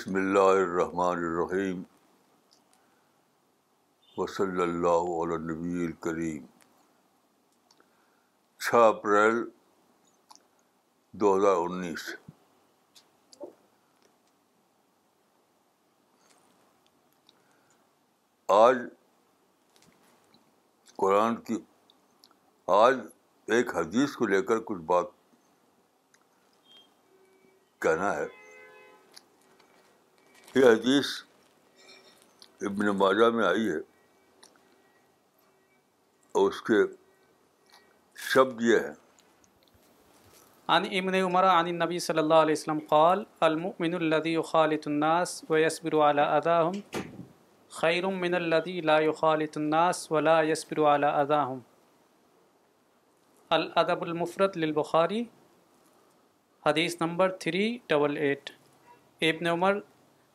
بسم اللہ الرحمن الرحیم وصلی اللہ علیہ نبی الکریم چھ اپریل دو ہزار انیس آج قرآن کی آج ایک حدیث کو لے کر کچھ بات کہنا ہے یہ حدیث ابن ماجہ میں آئی ہے اور اس کے شبد یہ ہیں عن ابن عمر عن النبی صلی اللہ علیہ وسلم قال المؤمن الذي يخالط الناس الناس على اذاهم خير خیر الذي لا يخالط الناس ولا يصبر على اذاهم الادب المفرد للبخاری حدیث نمبر 388 ابن عمر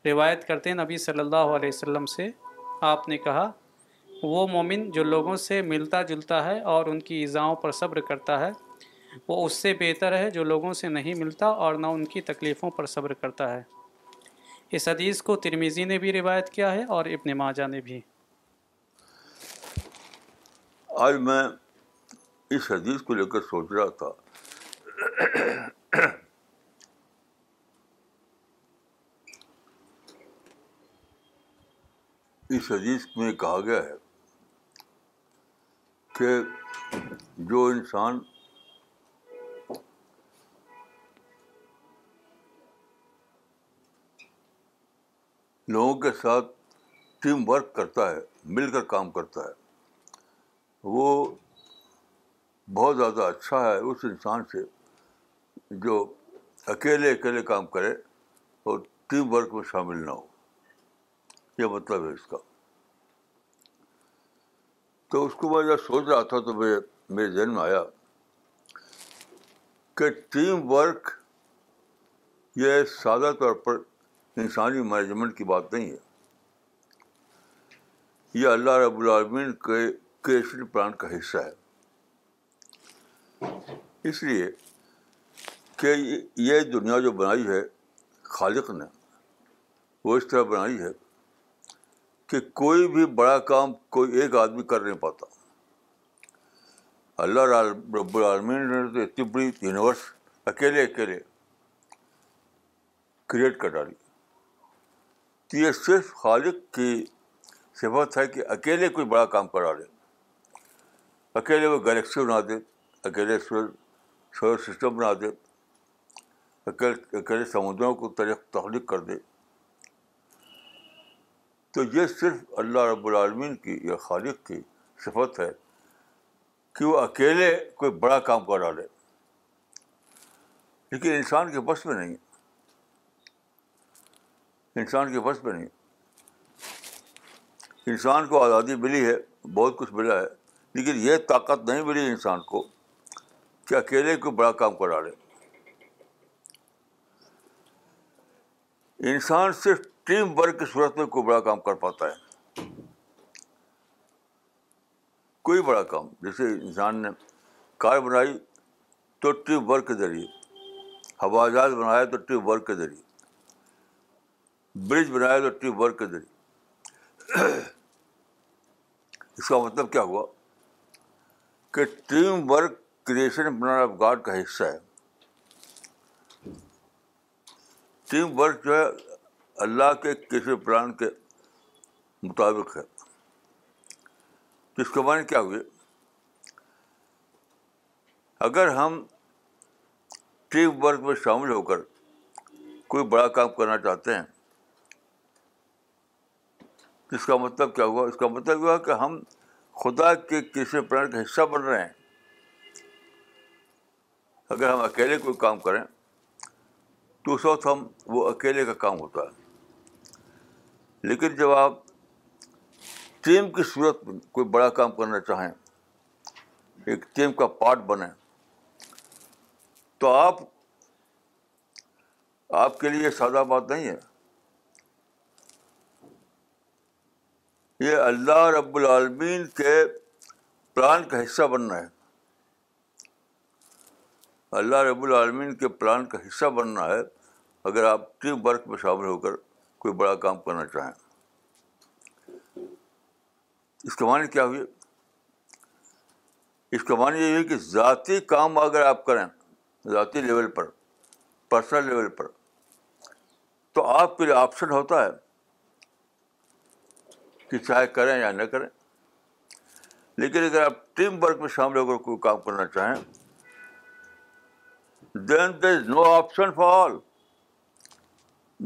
روایت کرتے ہیں نبی صلی اللہ علیہ وسلم سے آپ نے کہا وہ مومن جو لوگوں سے ملتا جلتا ہے اور ان کی ایزاؤں پر صبر کرتا ہے وہ اس سے بہتر ہے جو لوگوں سے نہیں ملتا اور نہ ان کی تکلیفوں پر صبر کرتا ہے اس حدیث کو ترمیزی نے بھی روایت کیا ہے اور ابن ماجہ نے بھی آج میں اس حدیث کو لے کر سوچ رہا تھا اس حدیث میں کہا گیا ہے کہ جو انسان لوگوں کے ساتھ ٹیم ورک کرتا ہے مل کر کام کرتا ہے وہ بہت زیادہ اچھا ہے اس انسان سے جو اکیلے اکیلے کام کرے اور ٹیم ورک میں شامل نہ ہو یہ مطلب ہے اس کا تو اس کو میں جب سوچ رہا تھا تو میرے میرے ذہن میں آیا کہ ٹیم ورک یہ سادہ طور پر انسانی مینجمنٹ کی بات نہیں ہے یہ اللہ رب العالمین کے کریشن پلان کا حصہ ہے اس لیے کہ یہ دنیا جو بنائی ہے خالق نے وہ اس طرح بنائی ہے کہ کوئی بھی بڑا کام کوئی ایک آدمی کر نہیں پاتا اللہ رب العالمین نے تو اتنی بڑی یونیورس اکیلے اکیلے کریٹ کر ڈالی تو یہ صرف خالق کی صفت ہے کہ اکیلے کوئی بڑا کام کرا لے اکیلے وہ گلیکسی بنا دے اکیلے سول سولر سسٹم بنا دے اکیلے اکیلے سمندروں کو تخلیق کر دے تو یہ صرف اللہ رب العالمین کی یا خالق کی صفت ہے کہ وہ اکیلے کوئی بڑا کام کرا لے لیکن انسان کے بس میں نہیں انسان کے بس میں نہیں انسان کو آزادی ملی ہے بہت کچھ ملا ہے لیکن یہ طاقت نہیں ملی انسان کو کہ اکیلے کوئی بڑا کام کرا لے انسان صرف ٹیم ورک کی صورت میں کوئی بڑا کام کر پاتا ہے کوئی بڑا کام جیسے انسان نے کار بنائی تو ٹیم ورک کے ذریعے ہوا جہاز بنایا تو ٹیم ورک کے ذریعے برج بنایا تو ٹیم ورک کے ذریعے اس کا مطلب کیا ہوا کہ ٹیم ورک کریشن بنانا گاڈ کا حصہ ہے ٹیم ورک جو ہے اللہ کے کسی پلان کے مطابق ہے جس کے معنی کیا ہوئے اگر ہم ٹیم ورک میں شامل ہو کر کوئی بڑا کام کرنا چاہتے ہیں اس کا مطلب کیا ہوا اس کا مطلب یہ ہوا کہ ہم خدا کے کسی پلان کا حصہ بن رہے ہیں اگر ہم اکیلے کوئی کام کریں تو اس وقت ہم وہ اکیلے کا کام ہوتا ہے لیکن جب آپ ٹیم کی صورت میں کوئی بڑا کام کرنا چاہیں ایک ٹیم کا پارٹ بنیں تو آپ آپ کے لیے سادہ بات نہیں ہے یہ اللہ رب العالمین کے پلان کا حصہ بننا ہے اللہ رب العالمین کے پلان کا حصہ بننا ہے اگر آپ ٹیم ورک میں شامل ہو کر کوئی بڑا کام کرنا چاہیں اس کا معنی کیا ہوئی اس کا معنی یہ ہے کہ ذاتی کام اگر آپ کریں ذاتی لیول پر پرسنل لیول پر تو آپ کے لیے آپشن ہوتا ہے کہ چاہے کریں یا نہ کریں لیکن اگر آپ ٹیم ورک میں شامل ہو کر کوئی کام کرنا چاہیں then there is no option for all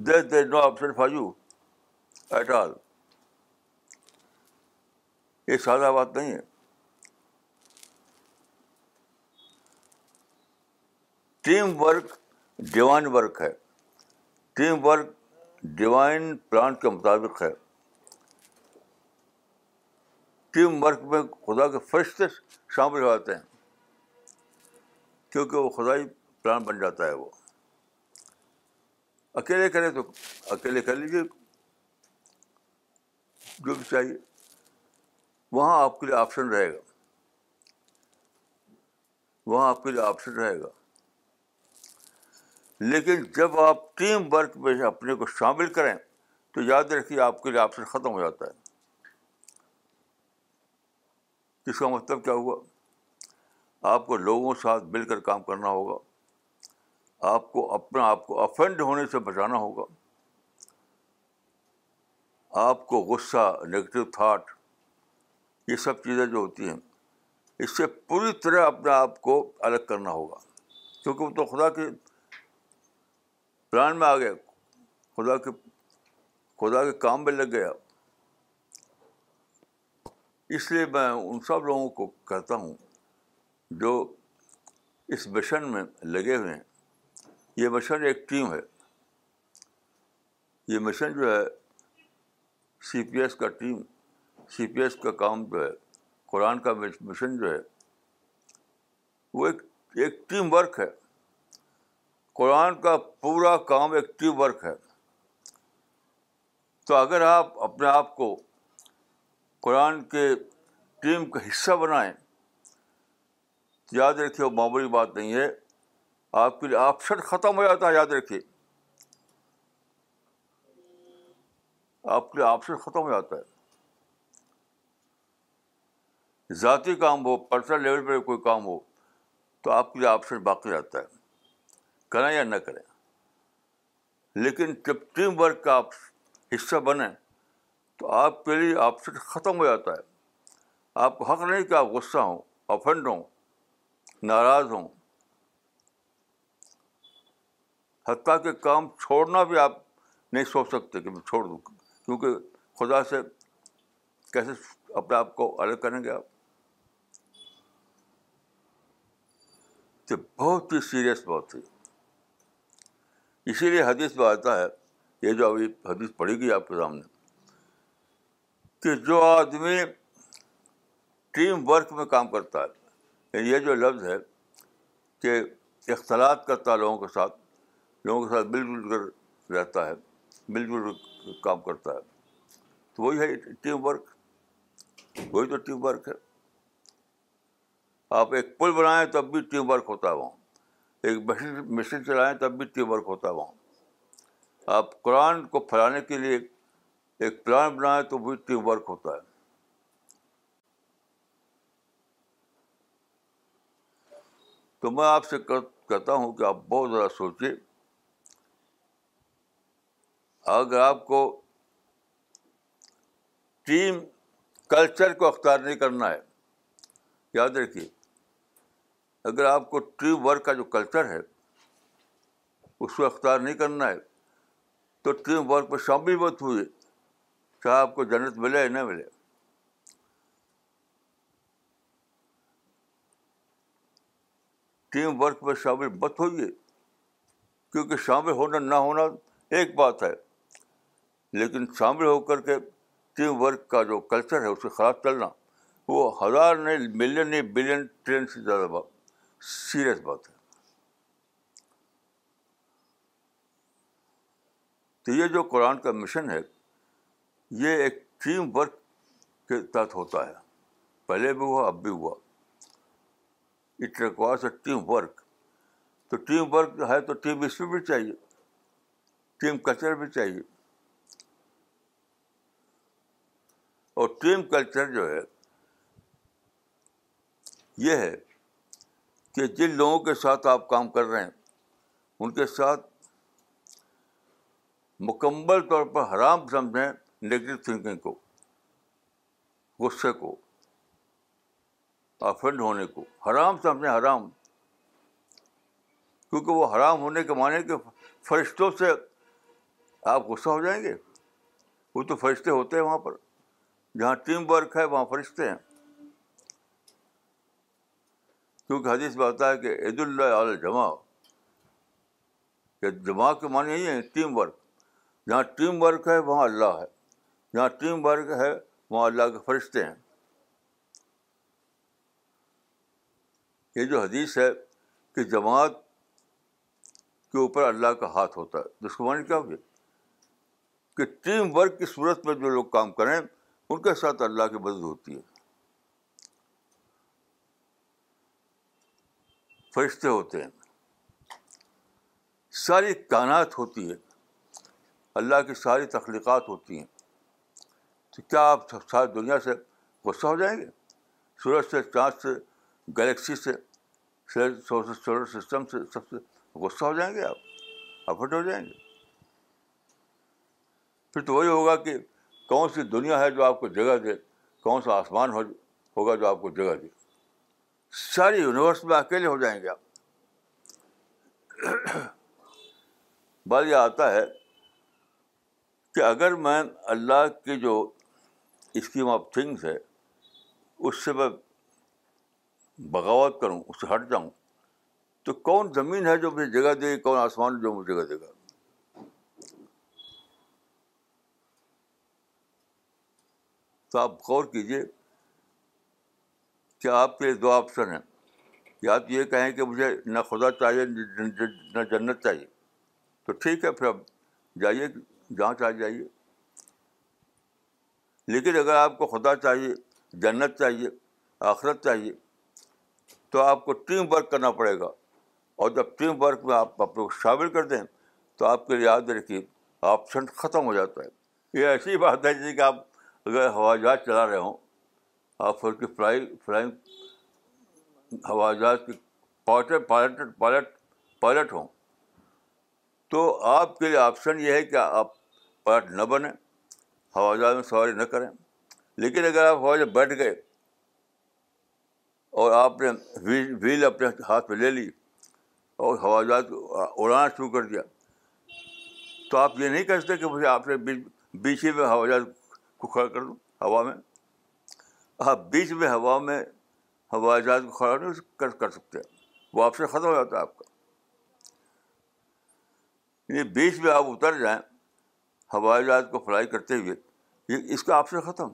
there there no option for you at all یہ سادہ بات نہیں ہے ٹیم ورک ڈیوائن ورک ہے ٹیم ورک ڈیوائن پلان کے مطابق ہے ٹیم ورک میں خدا کے فرشتے شامل ہو جاتے ہیں کیونکہ وہ خدائی پلان بن جاتا ہے وہ اکیلے کریں تو اکیلے کر لیجیے جو بھی چاہیے وہاں آپ کے لیے آپشن رہے گا وہاں آپ کے لیے آپشن رہے گا لیکن جب آپ ٹیم ورک میں اپنے کو شامل کریں تو یاد رکھیے آپ کے لیے آپشن ختم ہو جاتا ہے اس کا مطلب کیا ہوا آپ کو لوگوں کے ساتھ مل کر کام کرنا ہوگا آپ کو اپنا آپ کو افینڈ ہونے سے بچانا ہوگا آپ کو غصہ نگیٹو تھاٹ یہ سب چیزیں جو ہوتی ہیں اس سے پوری طرح اپنے آپ کو الگ کرنا ہوگا کیونکہ وہ تو خدا کے پلان میں آ گیا خدا کے خدا کے کام میں لگ گیا اس لیے میں ان سب لوگوں کو کہتا ہوں جو اس مشن میں لگے ہوئے ہیں یہ مشن ایک ٹیم ہے یہ مشن جو ہے سی پی ایس کا ٹیم سی پی ایس کا کام جو ہے قرآن کا مشن جو ہے وہ ایک ایک ٹیم ورک ہے قرآن کا پورا کام ایک ٹیم ورک ہے تو اگر آپ اپنے آپ کو قرآن کے ٹیم کا حصہ بنائیں یاد رکھیے وہ معمولی بات نہیں ہے آپ کے لیے آپشن ختم ہو جاتا ہے یاد رکھیے آپ کے لیے آپشن ختم ہو جاتا ہے ذاتی کام ہو پرسنل لیول پہ کوئی کام ہو تو آپ کے لیے آپشن باقی رہتا ہے کریں یا نہ کریں لیکن جب ٹیم ورک کا آپ حصہ بنیں تو آپ کے لیے آپشن ختم ہو جاتا ہے آپ کو حق نہیں کہ آپ غصہ ہوں افنڈ ہوں ناراض ہوں حتیٰ کہ کام چھوڑنا بھی آپ نہیں سوچ سکتے کہ میں چھوڑ دوں کیونکہ خدا سے کیسے اپنے آپ کو الگ کریں گے آپ تو بہت ہی سیریس بات تھی اسی لیے حدیث میں آتا ہے یہ جو ابھی حدیث پڑی گئی آپ کے سامنے کہ جو آدمی ٹیم ورک میں کام کرتا ہے یعنی یہ جو لفظ ہے کہ اختلاط کرتا لوگوں کے ساتھ لوگوں کے ساتھ مل جل کر رہتا ہے مل جل کر کام کرتا ہے تو وہی ہے ٹیم ورک وہی تو ٹیم ورک ہے آپ ایک پل بنائیں تب بھی ٹیم ورک ہوتا ہے وہاں ایک مشین مشین چلائیں تب بھی ٹیم ورک ہوتا ہے وہاں آپ قرآن کو پھیلانے کے لیے ایک پلان بنائیں تو بھی ٹیم ورک ہوتا ہے تو میں آپ سے کہتا ہوں کہ آپ بہت زیادہ سوچیے اگر آپ کو ٹیم کلچر کو اختیار نہیں کرنا ہے یاد رکھیے اگر آپ کو ٹیم ورک کا جو کلچر ہے اس کو اختیار نہیں کرنا ہے تو ٹیم ورک میں شامل مت ہوئے چاہے آپ کو جنت ملے یا نہ ملے ٹیم ورک میں شامل مت ہوئیے کیونکہ شامل ہونا نہ ہونا ایک بات ہے لیکن شامل ہو کر کے ٹیم ورک کا جو کلچر ہے اس کے خلاف چلنا وہ ہزار نہیں ملین نے بلین ٹرین سے زیادہ بات سیریس بات ہے تو یہ جو قرآن کا مشن ہے یہ ایک ٹیم ورک کے تحت ہوتا ہے پہلے بھی ہوا اب بھی ہوا it requires a team work تو ٹیم ورک ہے تو ٹیم اسپرٹ بھی چاہیے ٹیم کلچر بھی چاہیے اور ٹیم کلچر جو ہے یہ ہے کہ جن لوگوں کے ساتھ آپ کام کر رہے ہیں ان کے ساتھ مکمل طور پر حرام سمجھیں نگیٹو تھنکنگ کو غصے کو افنڈ ہونے کو حرام سمجھیں حرام کیونکہ وہ حرام ہونے کے معنی کہ فرشتوں سے آپ غصہ ہو جائیں گے وہ تو فرشتے ہوتے ہیں وہاں پر جہاں ٹیم ورک ہے وہاں فرشتے ہیں کیونکہ حدیث میں آتا ہے کہ عید اللہ علیہ کہ جمع کے معنی یہی ہے ٹیم ورک جہاں ٹیم ورک ہے وہاں اللہ ہے جہاں ٹیم ورک ہے وہاں اللہ کے فرشتے ہیں یہ جو حدیث ہے کہ جماعت کے اوپر اللہ کا ہاتھ ہوتا ہے اس کو معنی کیا کہ ٹیم ورک کی صورت میں جو لوگ کام کریں ان کے ساتھ اللہ کی مدد ہوتی ہے فرشتے ہوتے ہیں ساری کائنات ہوتی ہے اللہ کی ساری تخلیقات ہوتی ہیں تو کیا آپ ساری دنیا سے غصہ ہو جائیں گے سورج سے چاند سے گلیکسی سے سولر سسٹم سے سب سے غصہ ہو جائیں گے آپ افٹ ہو جائیں گے پھر تو وہی ہوگا کہ کون سی دنیا ہے جو آپ کو جگہ دے کون سا آسمان ہو ہوگا جو آپ کو جگہ دے ساری یونیورس میں اکیلے ہو جائیں گے آپ بات یہ آتا ہے کہ اگر میں اللہ کی جو اسکیم آف تھنگس ہے اس سے میں بغاوت کروں اس سے ہٹ جاؤں تو کون زمین ہے جو مجھے جگہ دے گی کون آسمان جو مجھے جگہ دے گا تو آپ غور کیجیے کہ آپ کے لیے دو آپشن ہیں یا آپ یہ کہیں کہ مجھے نہ خدا چاہیے نہ جنت چاہیے تو ٹھیک ہے پھر اب جائیے جہاں چاہ جائیے لیکن اگر آپ کو خدا چاہیے جنت چاہیے آخرت چاہیے تو آپ کو ٹیم ورک کرنا پڑے گا اور جب ٹیم ورک میں آپ اپنے کو شامل کر دیں تو آپ کے لیے یاد رکھیے آپشن ختم ہو جاتا ہے یہ ایسی بات ہے جیسے کہ آپ اگر ہوا جہاز چلا رہے ہوں آپ کی فلائی فلائنگ ہوائی جہاز کی پوائٹر پائلٹ پائلٹ پائلٹ ہوں تو آپ کے لیے آپشن یہ ہے کہ آپ پائلٹ نہ بنیں ہوا جہاز میں سواری نہ کریں لیکن اگر آپ ہوا جہاز بیٹھ گئے اور آپ نے ویل ویل اپنے ہاتھ پہ لے لی اور ہوا جہاز اڑانا شروع کر دیا تو آپ یہ نہیں کہہ سکتے کہ مجھے آپ نے بیچ ہی میں ہوا جہاز کو کھڑا کر دوں ہوا میں آپ بیچ میں ہوا میں ہوائی جہاز کو کھڑا نہیں کر کر سکتے وہ آپ سے ختم ہو جاتا ہے آپ کا یعنی بیچ میں آپ اتر جائیں ہوائی جہاز کو فلائی کرتے ہوئے یہ اس کا آپ سے ختم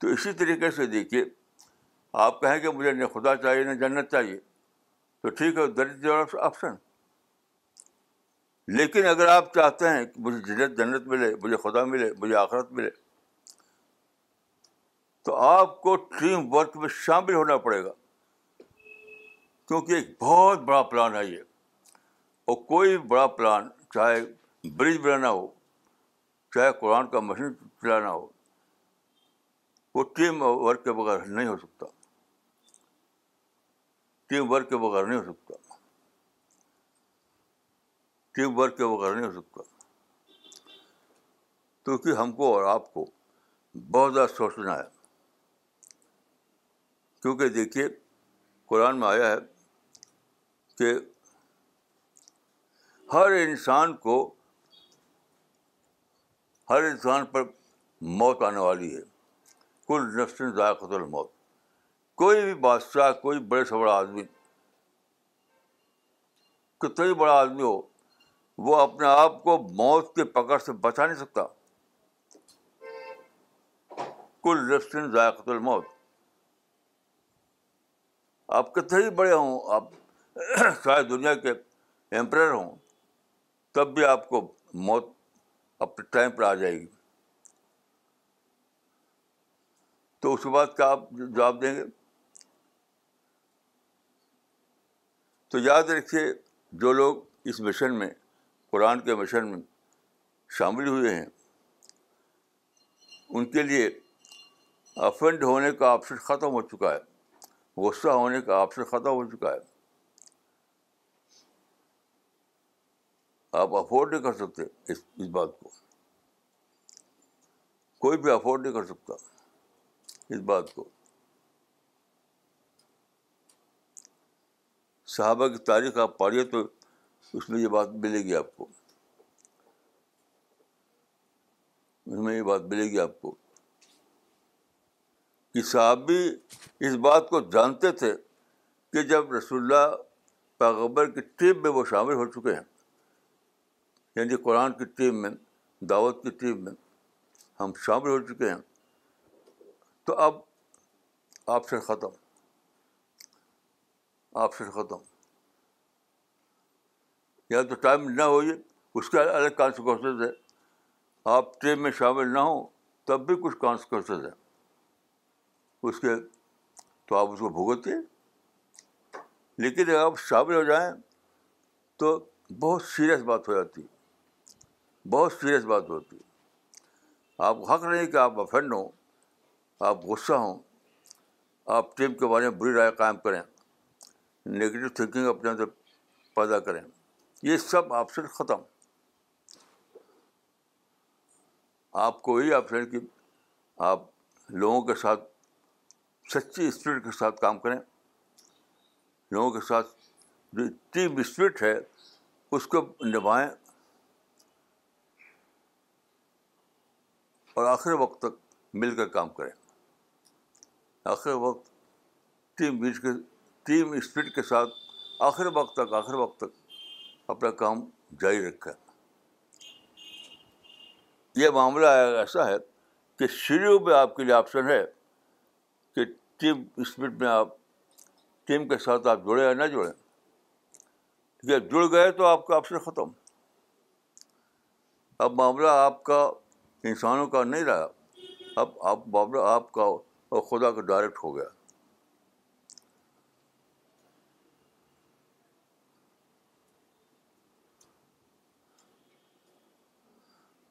تو اسی طریقے سے دیکھیے آپ کہیں کہ مجھے نہ خدا چاہیے نہ جنت چاہیے تو ٹھیک ہے درج آپشن لیکن اگر آپ چاہتے ہیں کہ مجھے جنت جنت ملے مجھے خدا ملے مجھے آخرت ملے تو آپ کو ٹیم ورک میں شامل ہونا پڑے گا کیونکہ ایک بہت بڑا پلان ہے یہ اور کوئی بڑا پلان چاہے برج بنانا ہو چاہے قرآن کا مشین چلانا ہو وہ ٹیم ورک کے بغیر نہیں ہو سکتا ٹیم ورک کے بغیر نہیں ہو سکتا ٹیم ورک کے وغیرہ نہیں ہو سکتا کیونکہ ہم کو اور آپ کو بہت زیادہ سوچنا ہے کیونکہ دیکھیے قرآن میں آیا ہے کہ ہر انسان کو ہر انسان پر موت آنے والی ہے کل نفسن ذائقہ الموت کوئی بھی بادشاہ کوئی بڑے سے بڑا آدمی کتنا ہی بڑا آدمی ہو وہ اپنے آپ کو موت کے پکڑ سے بچا نہیں سکتا کل رسٹین ذائقہ الموت آپ کتنے ہی بڑے ہوں آپ شاید دنیا کے امپر ہوں تب بھی آپ کو موت اپنے ٹائم پر آ جائے گی تو اس کے بعد کیا آپ جواب دیں گے تو یاد رکھیے جو لوگ اس مشن میں قرآن کے مشن میں شامل ہوئے ہیں ان کے لیے افنڈ ہونے کا آپشن ختم ہو چکا ہے غصہ ہونے کا آپشن ختم ہو چکا ہے آپ افورڈ نہیں کر سکتے اس اس بات کو کوئی بھی افورڈ نہیں کر سکتا اس بات کو صحابہ کی تاریخ آپ پڑھیے تو اس میں یہ بات ملے گی آپ کو اس میں یہ بات ملے گی آپ کو کہ صحابی اس بات کو جانتے تھے کہ جب رسول اللہ پیغبر کی ٹیم میں وہ شامل ہو چکے ہیں یعنی قرآن کی ٹیم میں دعوت کی ٹیم میں ہم شامل ہو چکے ہیں تو اب آپشن ختم آپشن ختم یا تو ٹائم نہ ہوئی اس کے الگ کانسیکوینسز ہے آپ ٹرین میں شامل نہ ہوں تب بھی کچھ کانسیکوینسز ہیں اس کے تو آپ اس کو بھگتیے لیکن اگر آپ شامل ہو جائیں تو بہت سیریس بات ہو جاتی بہت سیریس بات ہوتی ہے آپ حق نہیں کہ آپ افینڈ ہوں آپ غصہ ہوں آپ ٹیم کے بارے میں بری رائے قائم کریں نگیٹو تھینکنگ اپنے اندر پیدا کریں یہ سب آپشن ختم آپ کو یہی آپشن کہ آپ لوگوں کے ساتھ سچی اسپرٹ کے ساتھ کام کریں لوگوں کے ساتھ جو ٹیم اسپرٹ ہے اس کو نبھائیں اور آخر وقت تک مل کر کام کریں آخر وقت ٹیم کے ٹیم اسپرٹ کے ساتھ آخر وقت تک آخر وقت تک اپنا کام جاری رکھا یہ معاملہ ایسا ہے کہ شروع میں آپ کے لیے آپشن ہے کہ ٹیم اسپرٹ میں آپ ٹیم کے ساتھ آپ جڑیں یا نہ جڑیں یا جڑ گئے تو آپ کا آپشن ختم اب معاملہ آپ کا انسانوں کا نہیں رہا اب آپ معاملہ آپ کا اور خدا کا ڈائریکٹ ہو گیا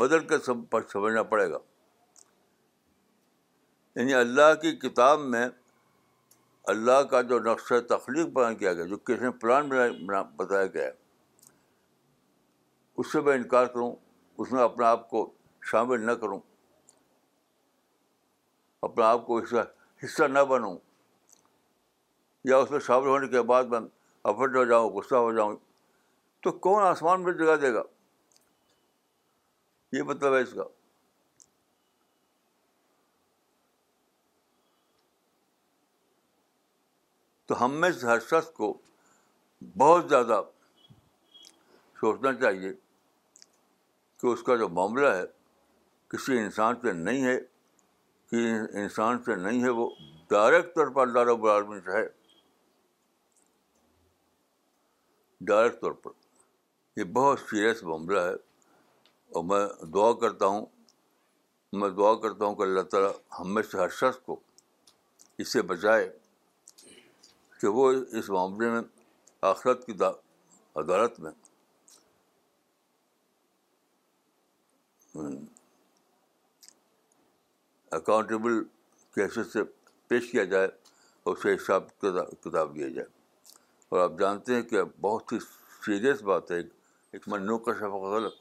بدل کے سمجھنا پڑے گا یعنی اللہ کی کتاب میں اللہ کا جو نقشہ تخلیق بیان کیا گیا جو کس نے پلان بنا بتایا گیا ہے اس سے میں انکار کروں اس میں اپنے آپ کو شامل نہ کروں اپنے آپ کو حصہ نہ بنوں یا اس میں شامل ہونے کے بعد میں افٹ ہو جاؤں غصہ ہو جاؤں تو کون آسمان میں جگہ دے گا یہ مطلب ہے اس کا تو ہم سے ہر شخص کو بہت زیادہ سوچنا چاہیے کہ اس کا جو معاملہ ہے کسی انسان سے نہیں ہے کسی انسان سے نہیں ہے وہ ڈائریکٹ طور پر دار و سے ہے ڈائریکٹ طور پر یہ بہت سیریس معاملہ ہے اور میں دعا کرتا ہوں میں دعا کرتا ہوں کہ اللہ تعالیٰ ہم سے ہر شخص کو اس سے بچائے کہ وہ اس معاملے میں آخرت کی عدالت میں اکاؤنٹیبل کی حیثیت سے پیش کیا جائے اور اسے حساب کتاب دیا جائے اور آپ جانتے ہیں کہ بہت ہی سیریس بات ہے نوق کا شفق غلط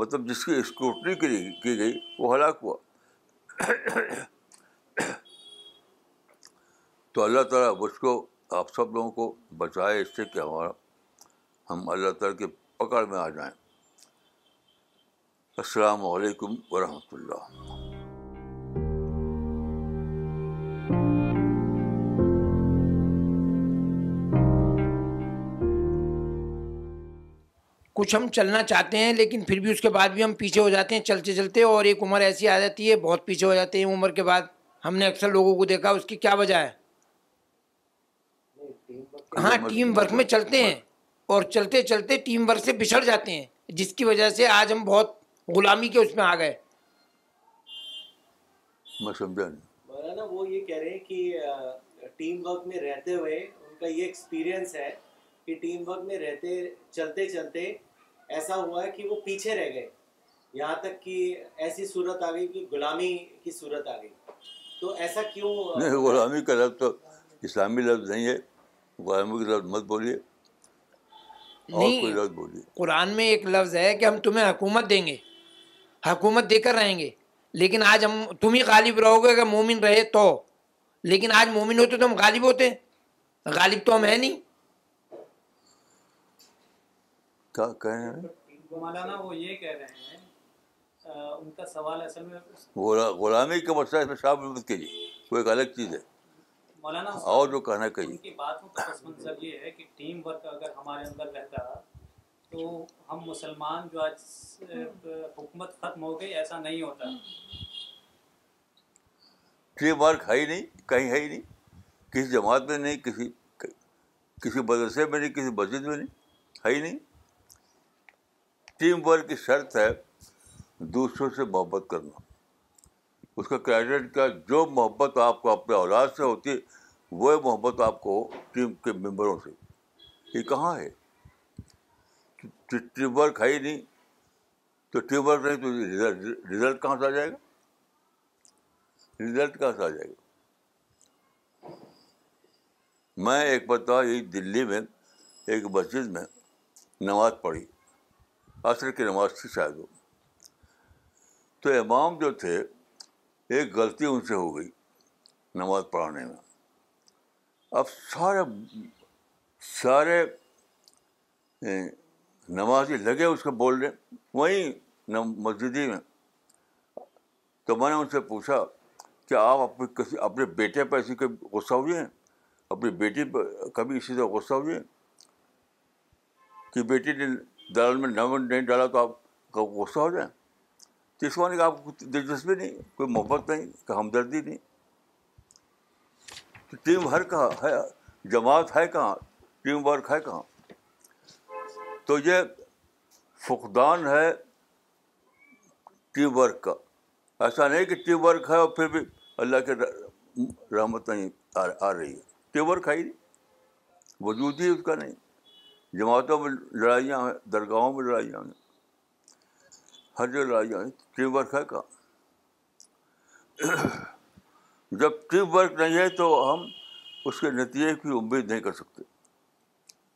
مطلب جس کی اسکروٹنی کی, کی گئی وہ ہلاک ہوا تو اللہ تعالیٰ مجھ کو آپ سب لوگوں کو بچائے اس سے کہ ہمارا ہم اللہ تعالیٰ کے پکڑ میں آ جائیں السلام علیکم ورحمۃ اللہ کچھ ہم چلنا چاہتے ہیں لیکن پھر بھی اس کے بعد بھی ہم پیچھے ہو جاتے ہیں چلتے چلتے اور ایک عمر ایسی آ جاتی ہے بہت پیچھے ہو جاتے ہیں عمر کے بعد ہم نے اکثر لوگوں کو دیکھا اس کی کیا وجہ ہے ہاں ٹیم ورک میں چلتے ہیں اور چلتے چلتے ٹیم ورک سے بچھڑ جاتے ہیں جس کی وجہ سے آج ہم بہت غلامی کے اس میں آ گئے میں سمجھا نہیں مولانا وہ یہ کہہ رہے ہیں کہ ٹیم ورک میں رہتے ہوئے ان کا یہ ایکسپیرینس ہے کہ ٹیم ورک میں رہتے چلتے چلتے ایسا ہوا ہے کہ وہ پیچھے رہ گئے یہاں تک کہ ایسی صورت آ گئی کہ غلامی کی صورت آ گئی تو ایسا کیوں نہیں غلامی کا لفظ تو اسلامی لفظ نہیں ہے غلامی کا لفظ مت بولیے نہیں قرآن میں ایک لفظ ہے کہ ہم تمہیں حکومت دیں گے حکومت دے کر رہیں گے لیکن آج ہم تم ہی غالب رہو گے اگر مومن رہے تو لیکن آج مومن ہوتے تو ہم غالب ہوتے غالب تو ہم ہیں نہیں مولانا وہ یہ کہہ رہے ہیں ان کا سوال اصل میں غلامی کے لیے کیجیے وہ ایک الگ چیز ہے اور جو کہنا کہیے منظر یہ ہے کہ حکومت ختم ہو گئی ایسا نہیں ہوتا ٹیم ورک ہے ہی نہیں کہیں ہے ہی نہیں کسی جماعت میں نہیں کسی کسی مدرسے میں نہیں کسی مسجد میں نہیں ہے ہی نہیں ٹیم ورک کی شرط ہے دوسروں سے محبت کرنا اس کا کریڈٹ کا جو محبت آپ کو اپنے اولاد سے ہوتی ہے وہ محبت آپ کو ٹیم کے ممبروں سے یہ کہاں ہے ٹیم ورک ہے ہی نہیں تو ٹیم ورک نہیں تو رزلٹ کہاں سے آ جائے گا رزلٹ کہاں سے آ جائے گا میں ایک بتا یہ دلی میں ایک مسجد میں نماز پڑھی عصر کی نماز تھی شاید وہ تو امام جو تھے ایک غلطی ان سے ہو گئی نماز پڑھانے میں اب سارے سارے نمازی لگے اس کو بول رہے وہیں مسجد ہی میں تو میں نے ان سے پوچھا کہ آپ اپنے کسی اپنے بیٹے پہ ایسی کبھی غصہ ہیں اپنی بیٹی پہ کبھی اسی طرح غصہ ہوئی کہ بیٹی نے دلال میں نمک نہیں ڈالا تو آپ غصہ ہو جائیں اس کو کہ آپ کو دلچسپی نہیں کوئی محبت نہیں کوئی ہمدردی نہیں تو ٹیم ہر کہاں ہے جماعت ہے کہاں ٹیم ورک ہے کہاں تو یہ فقدان ہے ٹیم ورک کا ایسا نہیں کہ ٹیم ورک ہے اور پھر بھی اللہ کے رحمت نہیں آ رہی ہے ٹیم ورک ہے ہی نہیں وجود ہی اس کا نہیں جماعتوں میں لڑائیاں ہیں درگاہوں میں لڑائیاں ہیں ہر جگہ لڑائیاں ہیں ٹیم ورک ہے کہاں جب ٹیم ورک نہیں ہے تو ہم اس کے نتیجے کی امید نہیں کر سکتے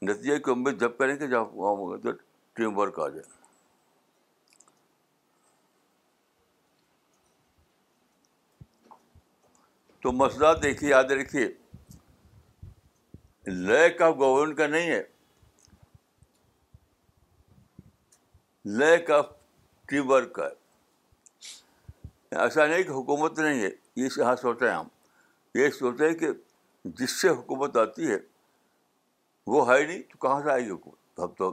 نتیجے کی امید جب کریں گے جب وہاں ہوگا تو ٹیم ورک آ جائے تو مسئلہ دیکھیے یاد رکھیے لیک آف گورن کا نہیں ہے لیک آف ٹی ایسا نہیں کہ حکومت نہیں ہے یہ یہاں سوچتے ہیں ہم یہ سوچتے ہیں کہ جس سے حکومت آتی ہے وہ ہے نہیں تو کہاں سے آئے گی حکومت ہم تو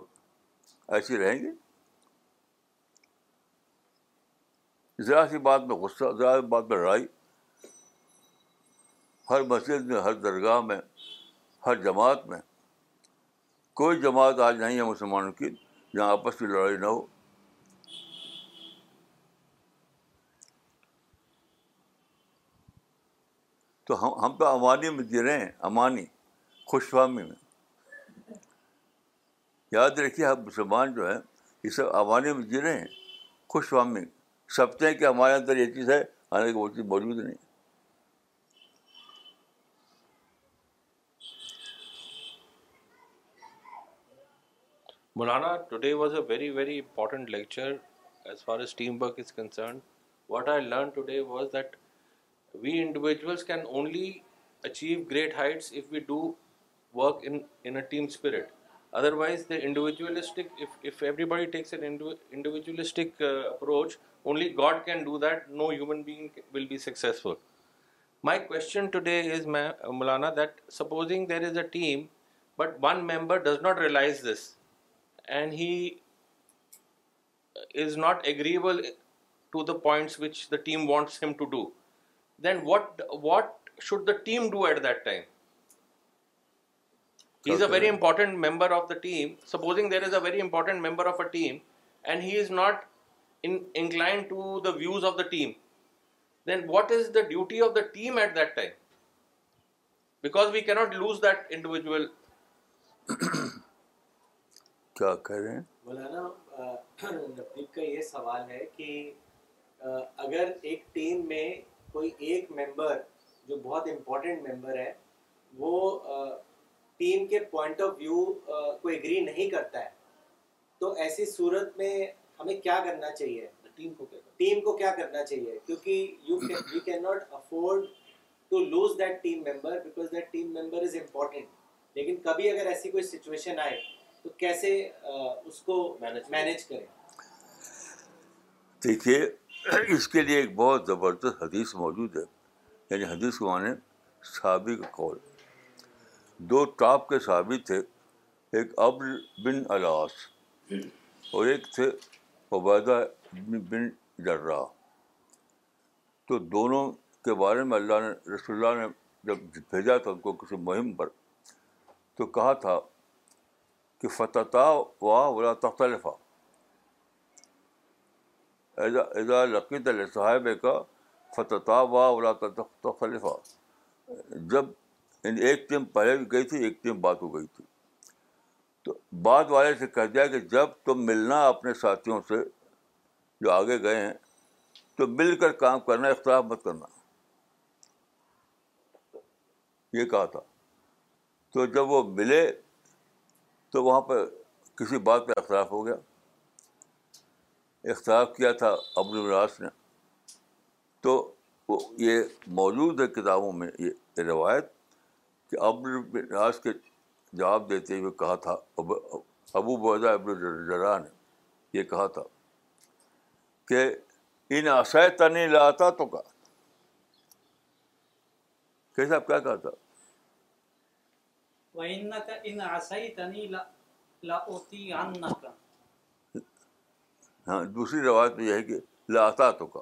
ایسے رہیں گے ذرا سی بات میں غصہ ذرا سی بات میں لڑائی ہر مسجد میں ہر درگاہ میں ہر جماعت میں کوئی جماعت آج نہیں ہے مسلمانوں کی جہاں آپس میں لڑائی نہ ہو تو ہم ہم تو امانی میں جی رہے ہیں امانی خوش فہمی میں یاد رکھیے ہم مسلمان جو ہیں یہ سب امانی میں جی رہے ہیں خوش فہمی سبتے ہیں کہ ہمارے اندر یہ چیز ہے حالانکہ وہ چیز موجود نہیں Maulana, today was a very, very important lecture as far as teamwork is concerned. What I learned today was that we individuals can only achieve great heights if we do work in a team spirit. Otherwise, the individualistic, if everybody takes an individualistic uh, approach, only God can do that, no human being will be successful. My question today is, Maulana, that supposing there is a team, but one member does not realize this and he is not agreeable to the points which the team wants him to do, then what should the team do at that time? He's a very important member of the team. Supposing there is a very important member of a team and he is not inclined to the views of the team, then what is the duty of the team at that time? Because we cannot lose that individual کیا کہہ رہے ہیں مولانا نبیب کا یہ سوال ہے کہ اگر ایک ٹیم میں کوئی ایک ممبر جو بہت امپورٹنٹ ممبر ہے وہ ٹیم کے پوائنٹ آف ویو کو اگری نہیں کرتا ہے تو ایسی صورت میں ہمیں کیا کرنا چاہیے ٹیم کو ٹیم کو کیا کرنا چاہیے کیونکہ you we can not afford to lose that team member because that team member is important لیکن کبھی اگر ایسی کوئی سچویشن آئے تو کیسے اس کو کریں دیکھیے اس کے لیے ایک بہت زبردست حدیث موجود ہے یعنی حدیث کو مانے صحابی کا دو ٹاپ کے صحابی تھے ایک ابل بن الاس اور ایک تھے عبیدہ بن ڈرا تو دونوں کے بارے میں اللہ نے رسول اللہ نے جب بھیجا تھا ان کو کسی مہم پر تو کہا تھا کہ فتح وا ولا اولا ایزا لقیت علیہ صاحب کا فتح وا ولا اولا تخلفہ جب ایک ٹیم پہلے بھی گئی تھی ایک ٹیم بات ہو گئی تھی تو بعد والے سے کہہ دیا کہ جب تم ملنا اپنے ساتھیوں سے جو آگے گئے ہیں تو مل کر کام کرنا اختلاف مت کرنا یہ کہا تھا تو جب وہ ملے تو وہاں پہ کسی بات پہ اختلاف ہو گیا اختلاف کیا تھا ابن الراس نے تو وہ یہ موجود ہے کتابوں میں یہ روایت کہ ابن الراس کے جواب دیتے ہوئے کہا تھا ابو بوزا ابن الرا نے یہ کہا تھا کہ ان اثر تنی لاتا تو کہا کیا کہا تھا وَإِنَّكَ إِنْ عَسَيْتَنِي ہاں دوسری روایت میں یہ ہے کہ لاتا تو کا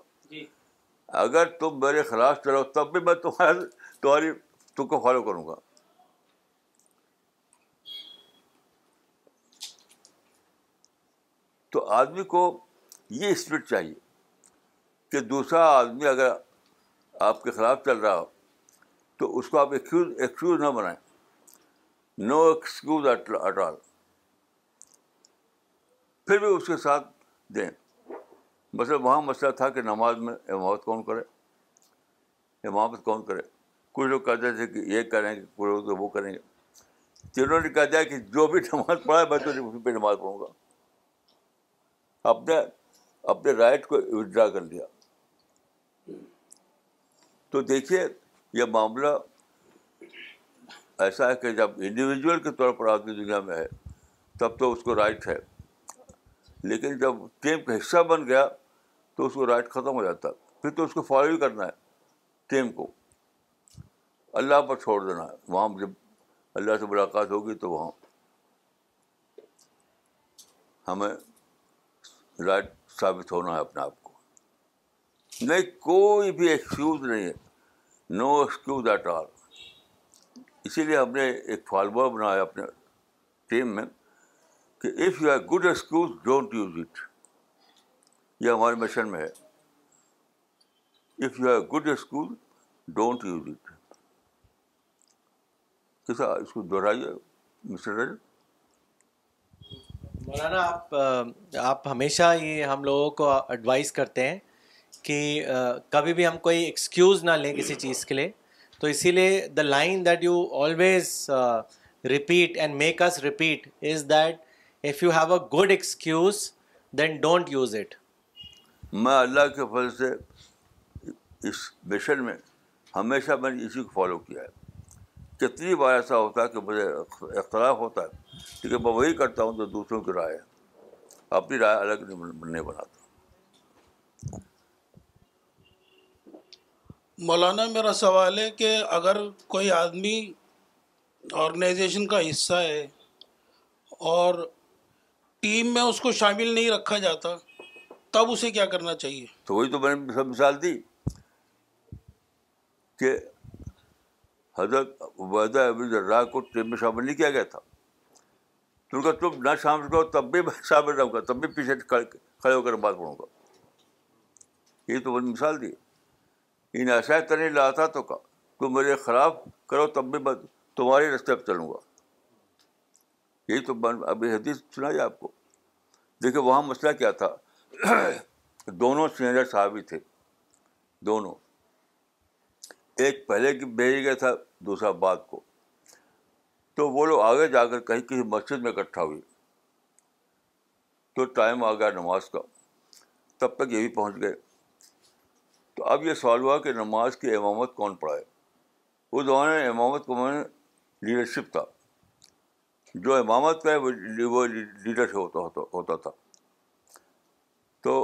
اگر تم میرے خلاف چلو تب بھی میں تمہاری تم کو فالو کروں گا تو آدمی کو یہ اسپرٹ چاہیے کہ دوسرا آدمی اگر آپ کے خلاف چل رہا ہو تو اس کو آپ ایکسکیوز ایکسکیوز نہ بنائیں نو ایکسکیوز ایٹ آل پھر بھی اس کے ساتھ دیں بسر وہاں مسئلہ تھا کہ نماز میں امامت کون کرے امامت کون کرے کچھ لوگ کہتے تھے کہ یہ کریں گے کچھ لوگ وہ کریں گے تینوں نے کہہ دیا کہ جو بھی نماز پڑھا ہے بچوں نے اس پہ نماز پڑھوں گا اپنے اپنے رائٹ کو وڈرا کر لیا تو دیکھیے یہ معاملہ ایسا ہے کہ جب انڈیویجول کے طور پر آدمی دنیا میں ہے تب تو اس کو رائٹ ہے لیکن جب ٹیم کا حصہ بن گیا تو اس کو رائٹ ختم ہو جاتا ہے پھر تو اس کو فالو ہی کرنا ہے ٹیم کو اللہ پر چھوڑ دینا ہے وہاں جب اللہ سے ملاقات ہوگی تو وہاں ہمیں رائٹ ثابت ہونا ہے اپنے آپ کو نہیں کوئی بھی ایکسکیوز نہیں ہے نو ایکسکیوز ایٹ آل اسی لیے ہم نے ایک فالوا بنایا اپنے ٹیم میں کہ if you are good excuse don't use it یہ ہمارے مشن میں ہے if you are good excuse don't use it کیسا اس کو دہرائیے مسٹر رجب مولانا آپ آپ ہمیشہ یہ ہم لوگوں کو ایڈوائز کرتے ہیں کہ کبھی بھی ہم کوئی ایکسکیوز نہ لیں کسی چیز کے لیے تو اسی لیے the line that you always repeat and make repeat is that if you have a good excuse then don't use it میں اللہ کے فضل سے اس مشن میں ہمیشہ میں نے اسی کو فالو کیا ہے کتنی بار ایسا ہوتا ہے کہ مجھے اختلاف ہوتا ہے کیونکہ میں وہی کرتا ہوں جو دوسروں کی رائے ہے اپنی رائے الگ نہیں بناتا مولانا میرا سوال ہے کہ اگر کوئی آدمی آرگنائزیشن کا حصہ ہے اور ٹیم میں اس کو شامل نہیں رکھا جاتا تب اسے کیا کرنا چاہیے تو وہی تو میں نے سب مثال دی کہ حضرت عبیدہ ذرا کو ٹیم میں شامل نہیں کیا گیا تھا کا تم نہ شامل کرو تب بھی میں شامل رہوں گا تب بھی پیچھے کھڑے ہو کر بات پڑوں گا یہی تو میں نے مثال دی ان ایسا کرنے لاتا تو تم میرے خلاف کرو تب بھی میں تمہارے رستے پہ چلوں گا یہی تو ابھی حدیث سنائی آپ کو دیکھیے وہاں مسئلہ کیا تھا دونوں سینئر صاحب ہی تھے دونوں ایک پہلے بھیج گیا تھا دوسرا بعد کو تو وہ لوگ آگے جا کر کہیں کسی مسجد میں اکٹھا ہوئی تو ٹائم آ گیا نماز کا تب تک یہ بھی پہنچ گئے تو اب یہ سوال ہوا کہ نماز کی امامت کون پڑھائے اس دوران امامت کو میں نے لیڈرشپ تھا جو امامت کا ہے وہ لیڈر ہوتا ہوتا تھا تو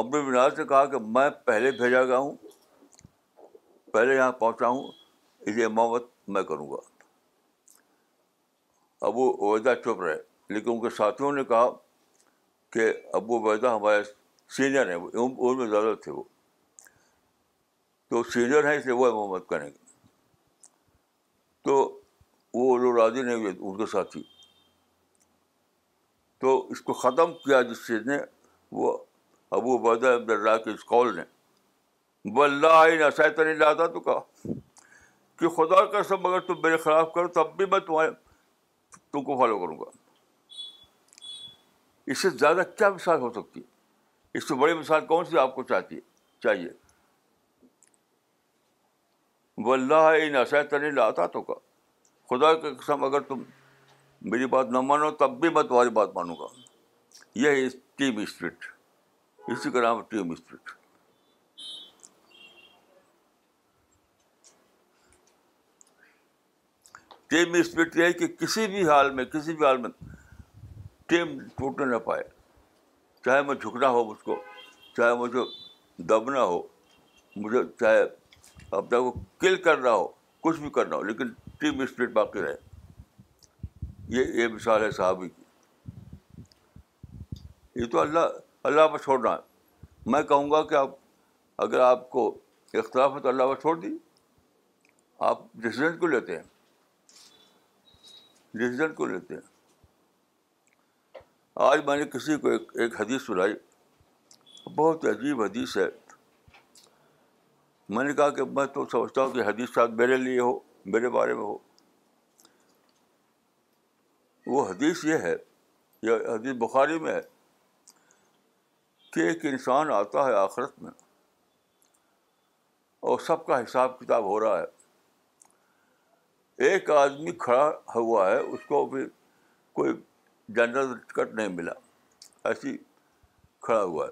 ابن بناز نے کہا کہ میں پہلے بھیجا گیا ہوں پہلے یہاں پہنچا ہوں اس امامت میں کروں گا ابو عبیدہ چپ رہے لیکن ان کے ساتھیوں نے کہا کہ ابو عبیدہ ہمارے سینئر ہیں وہ تو سینئر ہیں اس لیے وہ امامت کریں گے تو وہ راضی نہیں ہوئے ان کے ساتھی تو اس کو ختم کیا جس چیز نے وہ ابو عبد عبداللہ کے اس قول نے بلّہ بلتا نہیں لاتا تو کہا کہ خدا کا سب اگر تم میرے خلاف کرو تب بھی میں تمہارے تم کو فالو کروں گا اس سے زیادہ کیا مثال ہو سکتی ہے اس سے بڑی مثال کون سی آپ کو چاہتی ہے تو کا خدا کے قسم اگر تم میری بات نہ مانو تب بھی میں تمہاری بات مانوں گا یہ ٹیم اسپرٹ اسی کا نام ٹیم اسپرٹ ٹیم اسپرٹ یہ ہے کہ کسی بھی حال میں کسی بھی حال میں ٹیم ٹوٹنے نہ پائے چاہے میں جھکنا ہو مجھ کو چاہے مجھے دبنا ہو مجھے چاہے اپنے کو کل کرنا ہو کچھ بھی کرنا ہو لیکن ٹیم اسپرٹ باقی رہے یہ یہ مثال ہے صحابی کی یہ تو اللہ اللہ پر چھوڑنا ہے میں کہوں گا کہ آپ اگر آپ کو اختلاف ہے تو اللہ پر چھوڑ دی آپ ڈسیزن کو لیتے ہیں ڈسیزن کو لیتے ہیں آج میں نے کسی کو ایک ایک حدیث سنائی بہت عجیب حدیث ہے میں نے کہا کہ میں تو سمجھتا ہوں کہ حدیث شاید میرے لیے ہو میرے بارے میں ہو وہ حدیث یہ ہے یا حدیث بخاری میں ہے کہ ایک انسان آتا ہے آخرت میں اور سب کا حساب کتاب ہو رہا ہے ایک آدمی کھڑا ہوا ہے اس کو بھی کوئی جنرل ٹکٹ نہیں ملا ایسی کھڑا ہوا ہے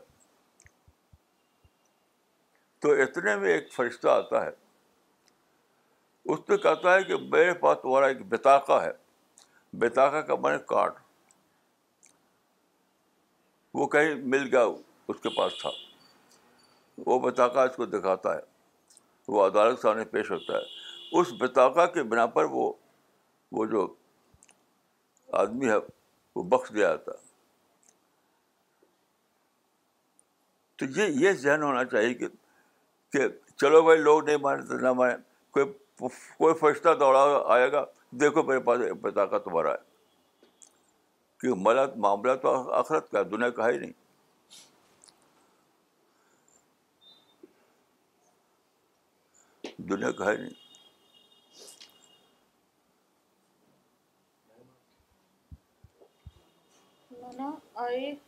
تو اتنے میں ایک فرشتہ آتا ہے اس نے کہتا ہے کہ میرے پاس تمہارا ایک بتاقا ہے بتاقا کا نے کارڈ وہ کہیں مل گیا اس کے پاس تھا وہ بتاقا اس کو دکھاتا ہے وہ عدالت سامنے پیش ہوتا ہے اس بتاقا کے بنا پر وہ وہ جو آدمی ہے وہ بخش دیا تھا تو یہ یہ ذہن ہونا چاہیے کہ کہ چلو بھائی لوگ نہیں مانے تو نہ مانے کوئی فرشتہ دوڑا آئے گا دیکھو میرے پاس پتا تمہارا ہے کہ ملا معاملہ تو آخرت کا دنیا کا ہی نہیں دنیا کا ہے نہیں Now it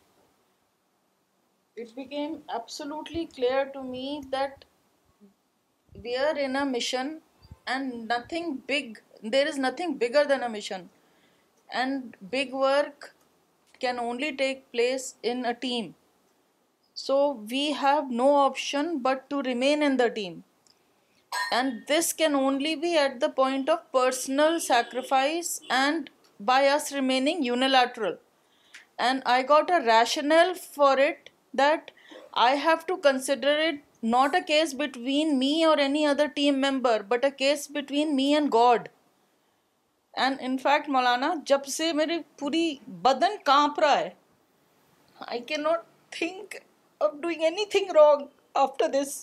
became absolutely clear to me that we are in a mission, and nothing big, there is nothing bigger than a mission, and big work can only take place in a team. So we have no option but to remain in the team, and this can only be at the point of personal sacrifice and by us remaining unilateral. And I got a rational for it that I have to consider it not a case between me اور any other team member but a case between me and God and in fact Maulana جب سے میری پوری بدن کانپ رہا ہے I can not think of doing anything wrong after this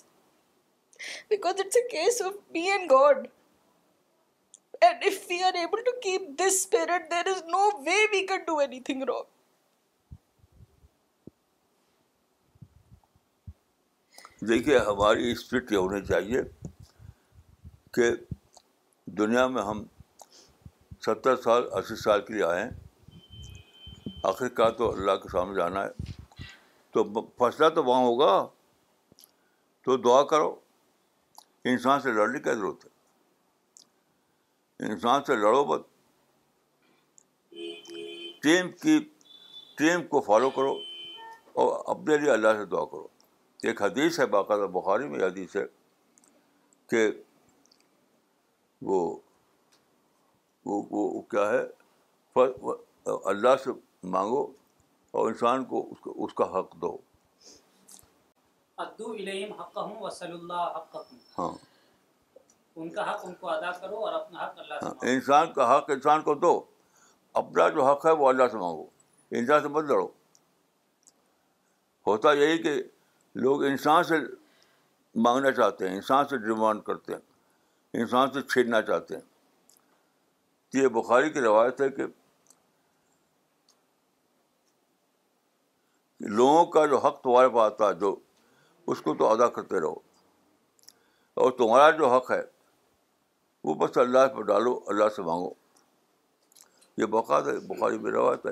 because it's a case of me and God and if we are able to keep this period there is no way we can do any thing wrong دیکھیے ہماری spirit یہ ہونی چاہیے کہ دنیا میں ہم ستر سال اسی سال کے لیے آئے ہیں کار تو اللہ کے سامنے جانا ہے تو فیصلہ تو وہاں ہوگا تو دعا کرو انسان سے لڑنے کی ضرورت ہے انسان سے لڑو ٹیم کی ٹیم کو فالو کرو اور اپنے لیے اللہ سے دعا کرو ایک حدیث ہے باقاعدہ بخاری میں حدیث ہے کہ وہ, وہ, وہ کیا ہے اللہ سے مانگو اور انسان کو اس کا, اس کا حق دو ادو الیم حقہم وصل اللہ حقہم ہاں ان کا حق ان کو ادا کرو اور اپنا حق اللہ سے ہاں، انسان کا حق انسان کو دو اپنا جو حق ہے وہ اللہ سے مانگو انسان سے مت لڑو ہوتا یہی کہ لوگ انسان سے مانگنا چاہتے ہیں انسان سے ڈیمانڈ کرتے ہیں انسان سے چھیننا چاہتے ہیں تو یہ بخاری کی روایت ہے کہ لوگوں کا جو حق تمہارے پاس آتا ہے جو اس کو تو ادا کرتے رہو اور تمہارا جو حق ہے وہ بس اللہ پر ڈالو اللہ سے مانگو یہ بقا ہے بخاری میں روایت ہے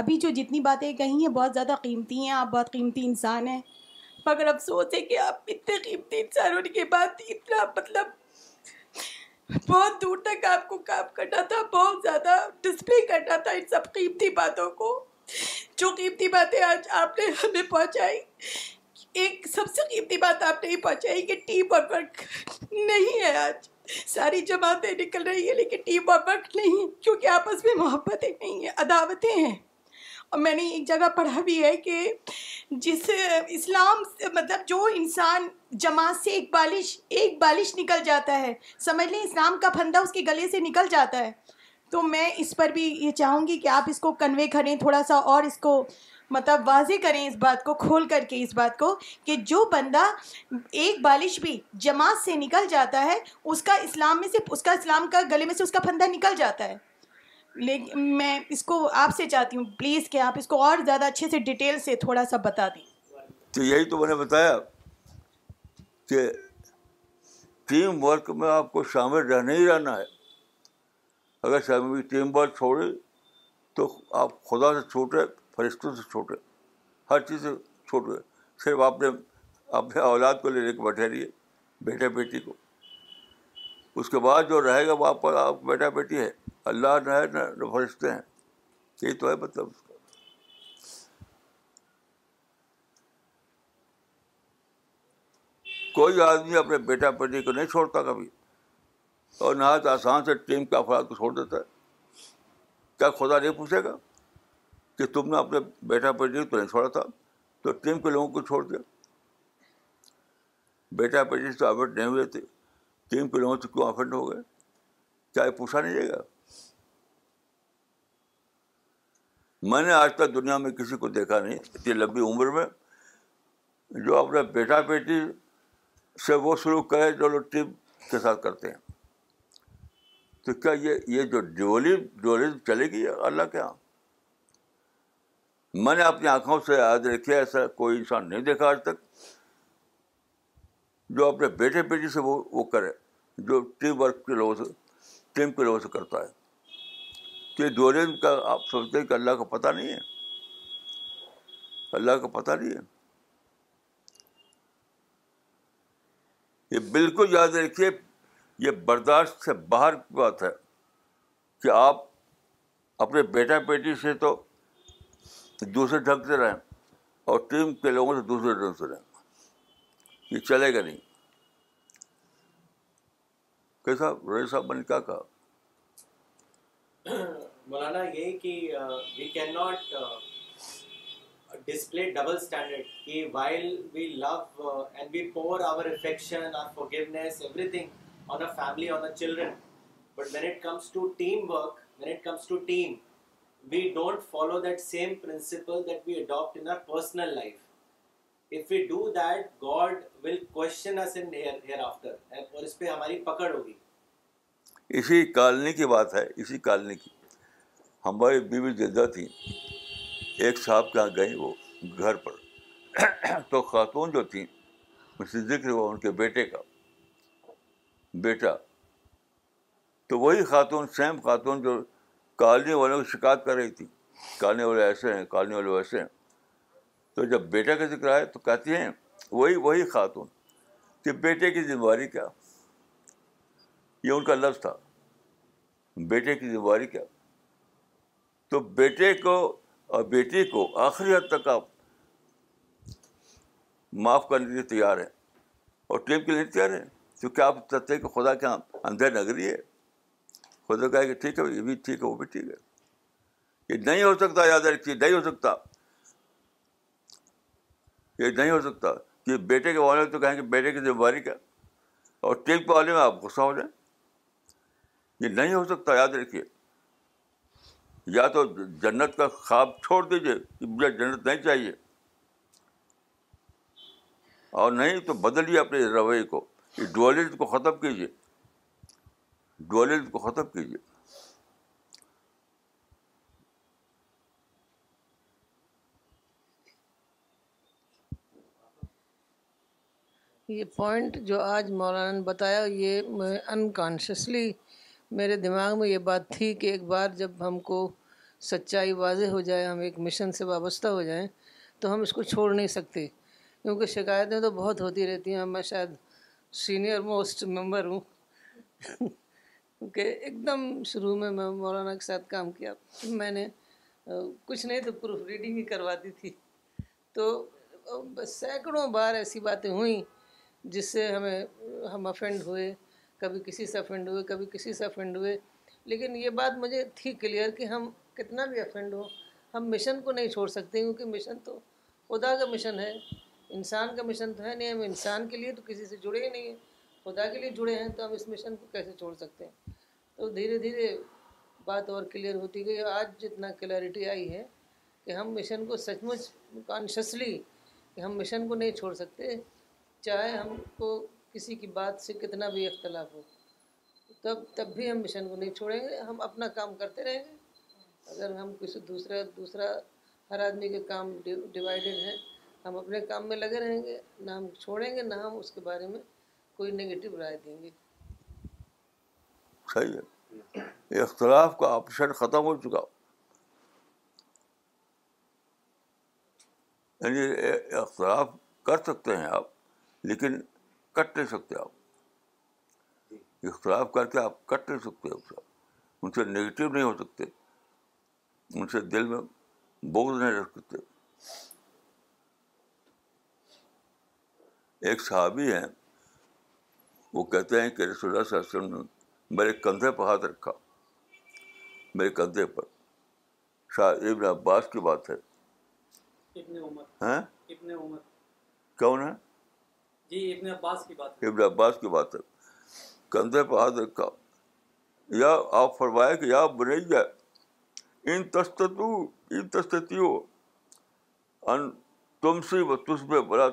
ابھی جو جتنی باتیں کہیں ہیں بہت زیادہ قیمتی ہیں آپ بہت قیمتی انسان ہیں مگر افسوس ہے کہ آپ اتنے قیمتی انسان ہونے کے بعد اتنا مطلب بہت دور تک آپ کو کام کرنا تھا بہت زیادہ ڈسپلے کرنا تھا ان سب قیمتی باتوں کو جو قیمتی باتیں آج آپ نے ہمیں پہنچائی ایک سب سے قیمتی بات آپ نے یہ پہنچائی کہ ٹیم اور ورک نہیں ہے آج ساری جماعتیں نکل رہی ہیں لیکن ٹیم اور ورک نہیں کیونکہ آپس میں محبتیں نہیں ہیں عداوتیں ہیں اور میں نے ایک جگہ پڑھا بھی ہے کہ جس اسلام مطلب جو انسان جماعت سے ایک بالش ایک بالش نکل جاتا ہے سمجھ لیں اسلام کا پھندہ اس کے گلے سے نکل جاتا ہے تو میں اس پر بھی یہ چاہوں گی کہ آپ اس کو کنوے کریں تھوڑا سا اور اس کو مطلب واضح کریں اس بات کو کھول کر کے اس بات کو کہ جو بندہ ایک بالش بھی جماعت سے نکل جاتا ہے اس کا اسلام میں سے اس کا اسلام کا گلے میں سے اس کا پھندا نکل جاتا ہے لیکن میں اس کو آپ سے چاہتی ہوں پلیز کہ آپ اس کو اور زیادہ اچھے سے ڈیٹیل سے تھوڑا سا بتا دیں تو یہی تو میں نے بتایا کہ ٹیم ورک میں آپ کو شامل رہنا ہی رہنا ہے اگر شامل ٹیم ورک چھوڑے تو آپ خدا سے چھوٹے فرشتوں سے چھوٹے ہر چیز سے چھوٹے صرف آپ نے اپنے اولاد کو لے لے کے بیٹھے رہیے بیٹے بیٹی کو اس کے بعد جو رہے گا وہ آپ بیٹا بیٹی ہے اللہ نہ فرشتے ہیں یہی تو ہے مطلب کوئی آدمی اپنے بیٹا بیٹی کو نہیں چھوڑتا کبھی اور نہ تو آسان سے ٹیم کے افراد کو چھوڑ دیتا ہے کیا خدا نہیں پوچھے گا کہ تم نے اپنے بیٹا بیٹی کو نہیں چھوڑا تھا تو ٹیم کے لوگوں کو چھوڑ دیا بیٹا بیٹی سے اویٹ نہیں ہوئے تھے تین لوگوں میٹر کیوں آفنڈ ہو گئے چاہے پوچھا نہیں جائے گا میں نے آج تک دنیا میں کسی کو دیکھا نہیں اتنی لمبی عمر میں جو اپنے بیٹا بیٹی سے وہ سلوک کرے جو لوگ ٹیم کے ساتھ کرتے ہیں تو کیا یہ یہ جو ڈیولیم ڈیولیزم چلے گی اللہ کے یہاں میں نے اپنی آنکھوں سے یاد رکھی ایسا کوئی انسان نہیں دیکھا آج تک جو اپنے بیٹے بیٹی سے وہ وہ کرے جو ٹیم ورک کے لوگوں سے ٹیم کے لوگوں سے کرتا ہے کہ دورین کا آپ سوچتے ہیں کہ اللہ کا پتہ نہیں ہے اللہ کا پتہ نہیں ہے یہ بالکل یاد رکھیے یہ برداشت سے باہر کی بات ہے کہ آپ اپنے بیٹا بیٹی سے تو دوسرے ڈھنگ سے رہیں اور ٹیم کے لوگوں سے دوسرے ڈھنگ سے رہیں یہ چلے گا نہیں صاحب کیا کہا مولانا یہ کہ کہ that same principle if you do that God will question us us in here here اور پہ ہماری پکڑ ہوگی اسی کالنی کی بات ہے اسی کالنی کی ہماری بیوی جدہ تھیں ایک صاحب کے یہاں گئیں وہ گھر پر تو خاتون جو تھیں سے ذکر ہوا ان کے بیٹے کا بیٹا تو وہی خاتون سیم خاتون جو کالنی والوں کی شکایت کر رہی تھی کالنی والے ایسے ہیں کالنی والے ویسے ہیں تو جب بیٹا کا ذکر آئے تو کہتی ہیں وہی وہی خاتون کہ بیٹے کی ذمہ داری کیا یہ ان کا لفظ تھا بیٹے کی ذمہ داری کیا تو بیٹے کو اور بیٹی کو آخری حد تک آپ معاف کرنے کے لیے تیار ہیں اور ٹیم کے لیے تیار ہیں کیونکہ آپ چاہتے ہیں کہ خدا یہاں اندھے نگری ہے خدا کہ ٹھیک ہے یہ بھی ٹھیک ہے وہ بھی ٹھیک ہے یہ نہیں ہو سکتا یاد رکھیے نہیں ہو سکتا یہ نہیں ہو سکتا کہ بیٹے کے والے تو کہیں کہ بیٹے کی ذمہ داری کیا اور ٹیک والے میں آپ غصہ ہو جائیں یہ نہیں ہو سکتا یاد رکھیے یا تو جنت کا خواب چھوڑ دیجیے کہ مجھے جنت نہیں چاہیے اور نہیں تو بدلیے اپنے رویے کو ڈولیز کو ختم کیجیے ڈولیز کو ختم کیجیے یہ پوائنٹ جو آج مولانا نے بتایا یہ انکانشسلی میرے دماغ میں یہ بات تھی کہ ایک بار جب ہم کو سچائی واضح ہو جائے ہم ایک مشن سے وابستہ ہو جائیں تو ہم اس کو چھوڑ نہیں سکتے کیونکہ شکایتیں تو بہت ہوتی رہتی ہیں میں شاید سینئر موسٹ ممبر ہوں کہ ایک دم شروع میں میں مولانا کے ساتھ کام کیا میں نے کچھ نہیں تو پروف ریڈنگ ہی کرواتی تھی تو سینکڑوں بار ایسی باتیں ہوئیں جس سے ہمیں ہم افینڈ ہوئے کبھی کسی سے افینڈ ہوئے کبھی کسی سے افینڈ ہوئے لیکن یہ بات مجھے تھی کلیئر کہ ہم کتنا بھی افینڈ ہو ہم مشن کو نہیں چھوڑ سکتے کیونکہ مشن تو خدا کا مشن ہے انسان کا مشن تو ہے نہیں ہم انسان کے لیے تو کسی سے جڑے ہی نہیں ہیں خدا کے لیے جڑے ہیں تو ہم اس مشن کو کیسے چھوڑ سکتے ہیں تو دھیرے دھیرے بات اور کلیئر ہوتی گئی آج جتنا کلیئرٹی آئی ہے کہ ہم مشن کو سچ مچ کانشیسلی کہ ہم مشن کو نہیں چھوڑ سکتے چاہے ہم کو کسی کی بات سے کتنا بھی اختلاف ہو تب تب بھی ہم مشن کو نہیں چھوڑیں گے ہم اپنا کام کرتے رہیں گے اگر ہم کسی دوسرے دوسرا ہر آدمی کے کام ڈیوائڈیڈ ہیں ہم اپنے کام میں لگے رہیں گے نہ ہم چھوڑیں گے نہ ہم اس کے بارے میں کوئی نگیٹو رائے دیں گے صحیح ہے اختلاف کا آپشن ختم ہو چکا یعنی اختلاف کر سکتے ہیں آپ لیکن کٹ نہیں سکتے آپ اختلاف کر کے آپ کٹ نہیں سکتے اس ان سے نگیٹو نہیں ہو سکتے ان سے دل میں بوجھ نہیں رکھ سکتے ایک صحابی ہیں وہ کہتے ہیں کہ رسول اللہ اللہ صلی علیہ وسلم نے میرے کندھے پر ہاتھ رکھا میرے کندھے پر شاہ ابن عباس کی بات ہے ہاں؟ جی ابن عباس کی بات ابن عباس کی بات ہے کندھے پہ ہاتھ رکھا یا آپ فرمایا کہ یا بنیا ان تستتو ان تستتیو ان تم سے و تس میں بڑا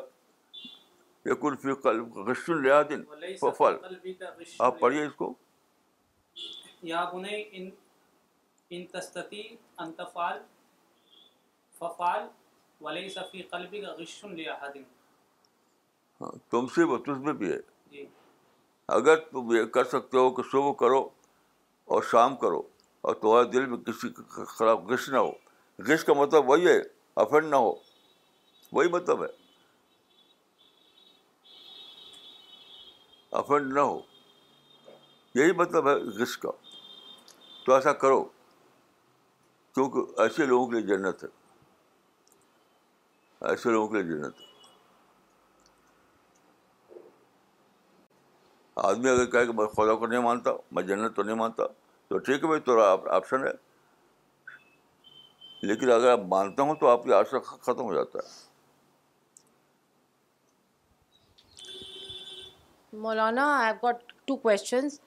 یقین فی قلب غش لیا دن ففل آپ پڑھیے اس کو یا بنے ان ان تستتی انتفال ففال ولیس فی قلبی غش لیا دن ہاں، تم سے تجھ میں بھی ہے جی۔ اگر تم یہ کر سکتے ہو کہ صبح کرو اور شام کرو اور تمہارے دل میں کسی خراب غش نہ ہو غش کا مطلب وہی ہے افنڈ نہ ہو وہی مطلب ہے افنڈ نہ ہو یہی مطلب ہے غش کا تو ایسا کرو کیونکہ ایسے لوگوں کے لیے جنت ہے ایسے لوگوں کے لیے جنت ہے آدمی اگر کہے کہ میں خدا کو نہیں مانتا میں جنت تو نہیں مانتا تو ٹھیک ہے بھائی تو آپشن ہے لیکن اگر آپ مانتا ہوں تو آپ کی آشا ختم ہو جاتا ہے مولانا I got two questions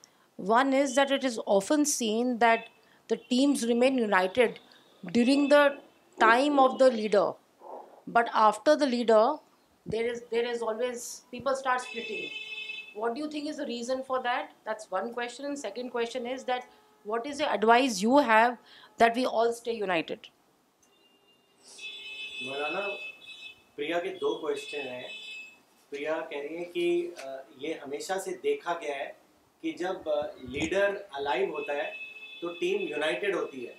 one is that it is often seen that the teams remain united during the time of the leader but after the leader there is there is always people start splitting what what do you you think is is is the the reason for that that that that's one question question and second advice have we all stay united دو یہ ہمیشہ سے دیکھا گیا ہے کہ جب leader alive ہوتا ہے تو ٹیم یوناڈ ہوتی ہے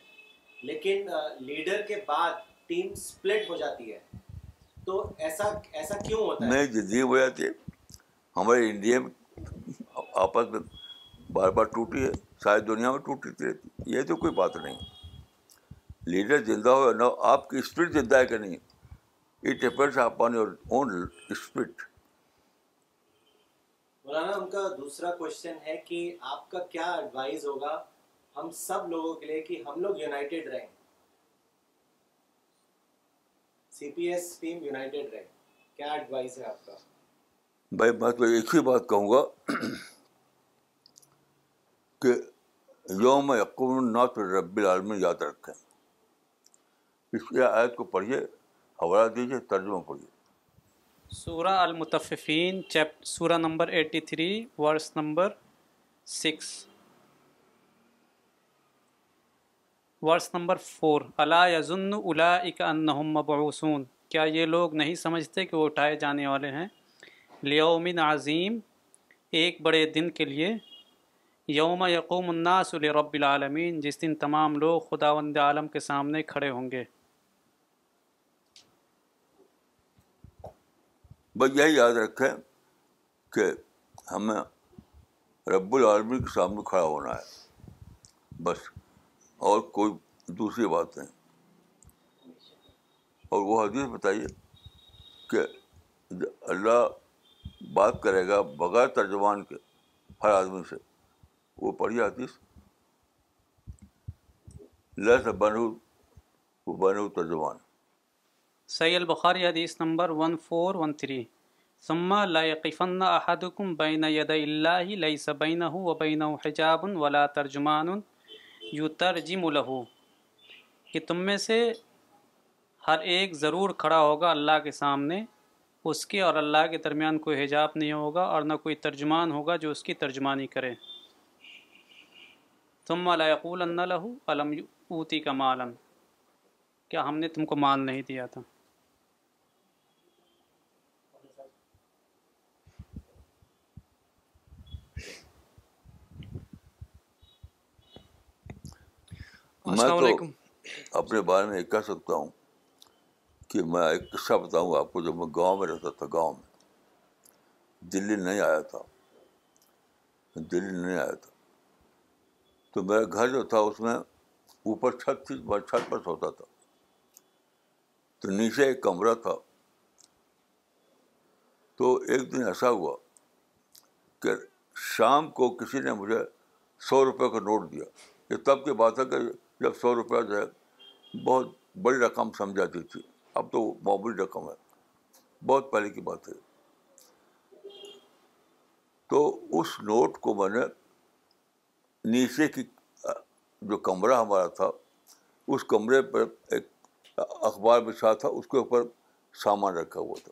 لیکن لیڈر کے بعد ٹیم سپلٹ ہو جاتی ہے تو ہمارے انڈیا میں آپس میں بار بار ٹوٹی ہے ساری دنیا میں ٹوٹتی رہتی یہ تو کوئی بات نہیں لیڈر زندہ زندہ ہو یا نہ آپ کی اسپرٹ ہے کہ نہیں it depends your own spirit مولانا ہم کا دوسرا کوشچن ہے کہ آپ کا کیا ایڈوائز ہوگا ہم سب لوگوں کے لیے کہ ہم لوگ یونائٹیڈ رہیں C P S team united رہے کیا ایڈوائز ہے آپ کا بھائی میں تو ایک ہی بات کہوں گا کہ یوم رب العالمین یاد رکھیں اس کی آیت کو پڑھیے حوالہ دیجیے ترجمہ پڑھیے المتففین المتفین سورہ number eighty three verse number six verse number four اللہ یزن انمب حسوم کیا یہ لوگ نہیں سمجھتے کہ وہ اٹھائے جانے والے ہیں لیومن عظیم ایک بڑے دن کے لیے یوم یقوم الناس رب العالمین جس دن تمام لوگ خداوند عالم کے سامنے کھڑے ہوں گے بس یہی یاد رکھیں کہ ہمیں رب العالمین کے سامنے کھڑا ہونا ہے بس اور کوئی دوسری بات نہیں اور وہ حدیث بتائیے کہ اللہ بات کرے گا بغیر ترجمان کے ہر آدمی سے وہ پڑھی بنو بنو وہ ترجمان البخاری حدیث number one four one three بین اللہ و حجاب ولا ترجمان يترجم ترجم کہ تم میں سے ہر ایک ضرور کھڑا ہوگا اللہ کے سامنے اس کے اور اللہ کے درمیان کوئی حجاب نہیں ہوگا اور نہ کوئی ترجمان ہوگا جو اس کی ترجمانی کرے تم اوتی کا مالن کیا ہم نے تم کو مال نہیں دیا تھا میں میں تو اپنے بارے کہہ سکتا ہوں کہ میں ایک قصہ بتاؤں گا آپ کو جب میں گاؤں میں رہتا تھا گاؤں میں دلی نہیں آیا تھا دلی نہیں آیا تھا تو میرا گھر جو تھا اس میں اوپر چھت تھی بار چھت پر سوتا تھا تو نیچے ایک کمرہ تھا تو ایک دن ایسا ہوا کہ شام کو کسی نے مجھے سو روپے کا نوٹ دیا یہ تب کی بات ہے کہ جب سو روپیہ جو ہے بہت بڑی رقم سمجھاتی تھی اب تو معمولی رقم ہے بہت پہلے کی بات ہے تو اس نوٹ کو میں نے نیچے کی جو کمرہ ہمارا تھا اس کمرے پر ایک اخبار بچھا تھا اس کے اوپر سامان رکھا ہوا تھا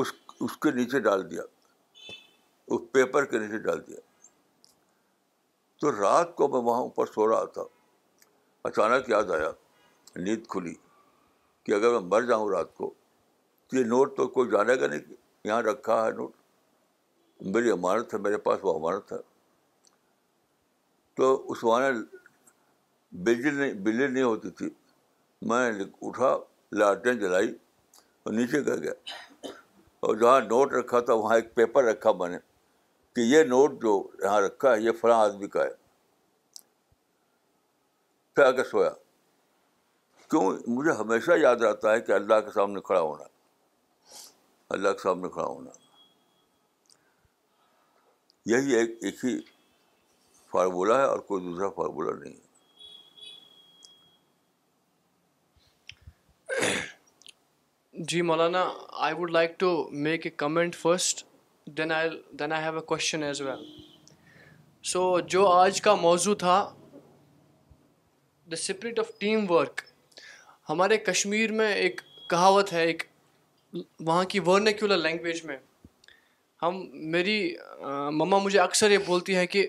اس اس کے نیچے ڈال دیا اس پیپر کے نیچے ڈال دیا تو رات کو میں وہاں اوپر سو رہا تھا اچانک یاد آیا نیند کھلی کہ اگر میں مر جاؤں رات کو تو یہ نوٹ تو کوئی جانے گا نہیں یہاں رکھا ہے نوٹ میری امانت ہے میرے پاس وہ امانت ہے تو اس وارت بجلی نہیں بجلی نہیں ہوتی تھی میں اٹھا لاٹن جلائی اور نیچے گر گیا اور جہاں نوٹ رکھا تھا وہاں ایک پیپر رکھا میں نے کہ یہ نوٹ جو یہاں رکھا ہے یہ فلاں آدمی کا ہے پھر آ کے سویا کیوں مجھے ہمیشہ یاد رہتا ہے کہ اللہ کے سامنے کھڑا ہونا اللہ کے سامنے کھڑا ہونا یہی ایک ایک ہی فارمولہ ہے اور کوئی دوسرا فارمولہ نہیں ہے جی مولانا I would like to make a comment first then I then I have a question as well so جو آج کا موضوع تھا the spirit of team work ہمارے کشمیر میں ایک کہاوت ہے ایک وہاں کی ورنیکولر لینگویج میں ہم میری مما مجھے اکثر یہ بولتی ہے کہ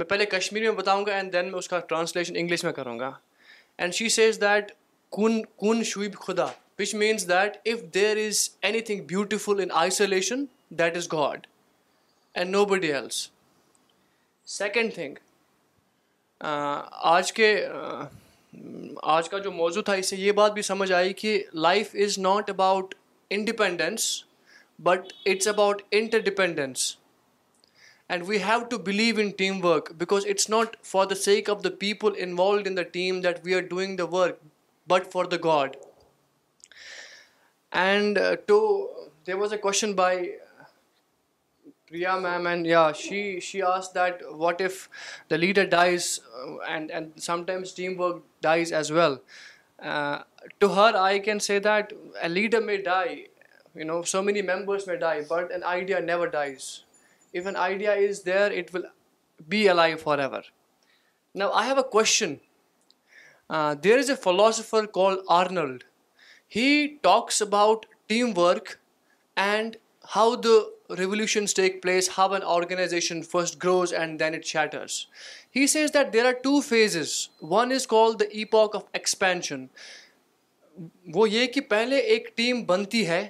میں پہلے کشمیر میں بتاؤں گا اینڈ دین میں اس کا ٹرانسلیشن انگلش میں کروں گا اینڈ شی سیز دیٹ کن کن شویب خدا which means that if there is anything beautiful in isolation that is God and nobody else second thing آج کے آج کا جو موضوع تھا اس سے یہ بات بھی سمجھ آئی کہ life is not about independence but it's about interdependence and we have to believe in team work because it's not for the sake of the people involved in the team that we are doing the work but for the God and two there was a question by Priya ma'am, and yeah, she asked that what if the leader dies, uh, and sometimes teamwork dies as well. Uh, to her, I can say that a leader may die, you know, so many members may die, but an idea never dies. If an idea is there, it will be alive forever. Now, I have a question. Uh, there is a philosopher called Arnold. He talks about teamwork and how the revolutions take place, how an organization first grows and then it shatters. He says that there are two phases. One is called the epoch of expansion. وہ یہ کہ پہلے ایک team بنتی ہے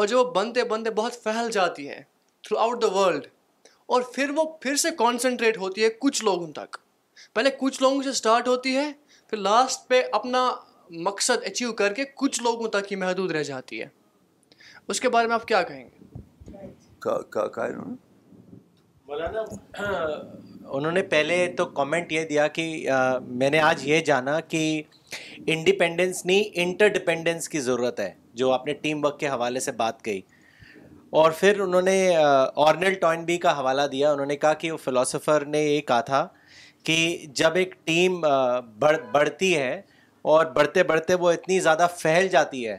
اور جو بنتے بنتے بہت پھیل جاتی ہے تھرو آؤٹ دا ورلڈ اور پھر وہ پھر سے کانسنٹریٹ ہوتی ہے کچھ لوگوں تک پہلے کچھ لوگوں سے اسٹارٹ ہوتی ہے پھر لاسٹ پہ اپنا مقصد اچیو کر کے کچھ لوگوں تک ہی محدود رہ جاتی ہے اس کے بارے میں آپ کیا کہیں گے کہا انہوں نے مولانا انہوں نے پہلے تو کامنٹ یہ دیا کہ میں نے آج یہ جانا کہ انڈیپینڈنس نہیں انٹر ڈپینڈنس کی ضرورت ہے جو آپ نے ٹیم ورک کے حوالے سے بات کہی اور پھر انہوں نے آرنل ٹوائن بی کا حوالہ دیا انہوں نے کہا کہ وہ فلاسفر نے یہ کہا تھا کہ جب ایک ٹیم بڑھتی ہے اور بڑھتے بڑھتے وہ اتنی زیادہ پھیل جاتی ہے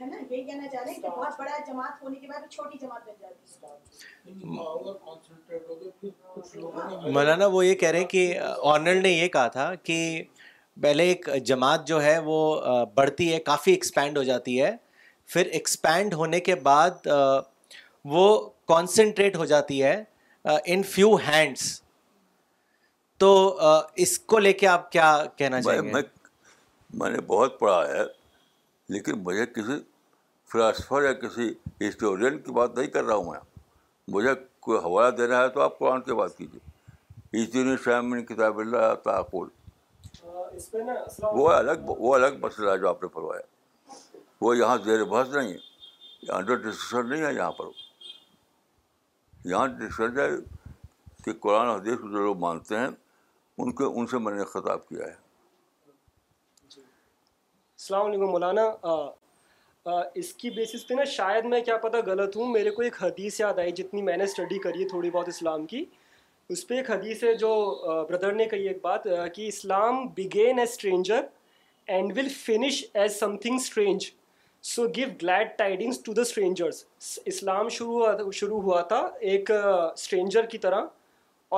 ہاں۔ مولانا وہ یہ کہہ رہے ہیں کہ آنرل نے یہ کہا تھا کہ پہلے ایک جماعت جو ہے وہ بڑھتی ہے کافی ایکسپینڈ ہو جاتی ہے پھر ایکسپینڈ ہونے کے بعد وہ کانسنٹریٹ ہو جاتی ہے ان فیو ہینڈس تو اس کو لے کے آپ کیا کہنا چاہیں گے میں نے بہت پڑھا ہے لیکن مجھے کسی فلاسفر یا کسی ہسٹورین کی بات نہیں کر رہا ہوں میں مجھے کوئی حوالہ دینا ہے تو آپ قرآن کی بات کیجیے اس دن شامن کتاب اللہ تعقل وہ الگ وہ الگ مسئلہ ہے جو آپ نے پڑھوایا وہ یہاں زیر بحث نہیں ہے انڈر ڈسکشن نہیں ہے یہاں پر یہاں ڈسکشن ہے کہ قرآن حدیث کو جو لوگ مانتے ہیں ان کو ان سے میں نے خطاب کیا ہے السلام علیکم مولانا اس کی بیسس پہ نا شاید میں کیا پتا غلط ہوں میرے کو ایک حدیث یاد آئی جتنی میں نے اسٹڈی کری ہے تھوڑی بہت اسلام کی اس پہ ایک حدیث ہے جو بردر نے کہی ایک بات کہ Islam begin as stranger and will finish as something strange so give glad tidings to the strangers اسلام شروع ہوا شروع ہوا تھا ایک اسٹرینجر کی طرح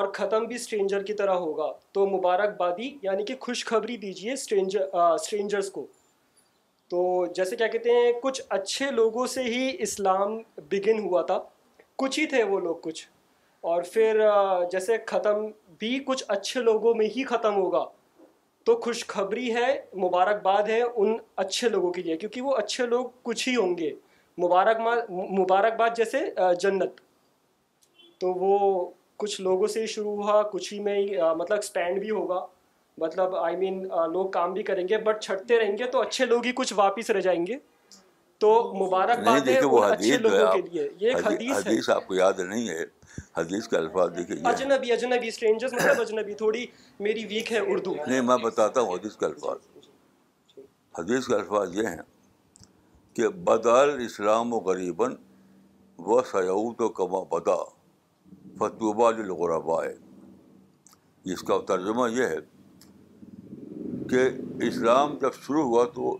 اور ختم بھی اسٹرینجر کی طرح ہوگا تو مبارکبادی یعنی کہ خوشخبری دیجیے اسٹرینجر اسٹرینجرس کو تو جیسے کیا کہتے ہیں کچھ اچھے لوگوں سے ہی اسلام بگن ہوا تھا کچھ ہی تھے وہ لوگ کچھ اور پھر جیسے ختم بھی کچھ اچھے لوگوں میں ہی ختم ہوگا تو خوشخبری ہے مبارک باد ہے ان اچھے لوگوں کے لیے کیونکہ وہ اچھے لوگ کچھ ہی ہوں گے مبارک باد جیسے جنت تو وہ کچھ لوگوں سے ہی شروع ہوا کچھ ہی میں مطلب ایکسپینڈ بھی ہوگا مطلب آئی I مین mean, لوگ کام بھی کریں گے بٹ چھٹتے رہیں گے تو اچھے لوگ ہی کچھ واپس رہ جائیں گے تو مبارک بات ہے اچھے لوگوں کے لیے یہ ایک حدیث حدیث آپ کو یاد نہیں ہے حدیث کا الفاظ دیکھیں اجنبی اجنبی سٹرینجرز مطلب اجنبی تھوڑی میری ویک ہے اردو نہیں میں بتاتا ہوں حدیث کا الفاظ حدیث کا الفاظ یہ ہیں کہ بدال اسلام و غریباً و سیعود و کما بدا فتوبہ للغرباء اس کا ترجمہ یہ ہے کہ اسلام جب شروع ہوا تو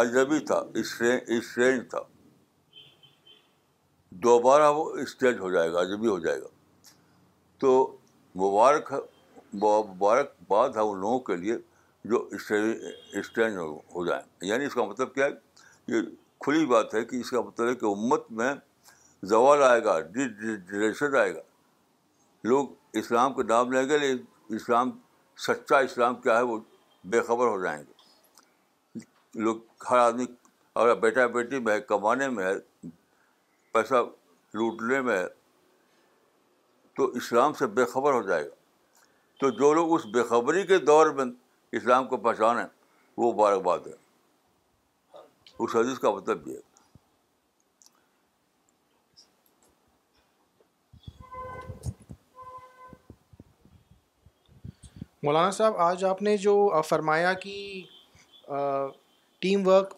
اجنبی تھا اسٹرینج تھا دوبارہ وہ اسٹرینج ہو جائے گا اجنبی ہو جائے گا تو مبارک مبارک بات ہے ان لوگوں کے لیے جو اسٹرینج ہو جائیں یعنی اس کا مطلب کیا ہے یہ کھلی بات ہے کہ اس کا مطلب ہے کہ امت میں زوال آئے گا ڈریشن آئے گا لوگ اسلام کے نام لیں گے لیکن اسلام سچا اسلام کیا ہے وہ بے خبر ہو جائیں گے لوگ ہر آدمی اگر بیٹا بیٹی میں ہے کمانے میں ہے پیسہ لوٹنے میں ہے تو اسلام سے بے خبر ہو جائے گا تو جو لوگ اس بے خبری کے دور میں اسلام کو پہچانیں وہ مبارکباد ہے اس حدیث کا مطلب یہ ہے مولانا صاحب آج آپ نے جو فرمایا کہ ٹیم ورک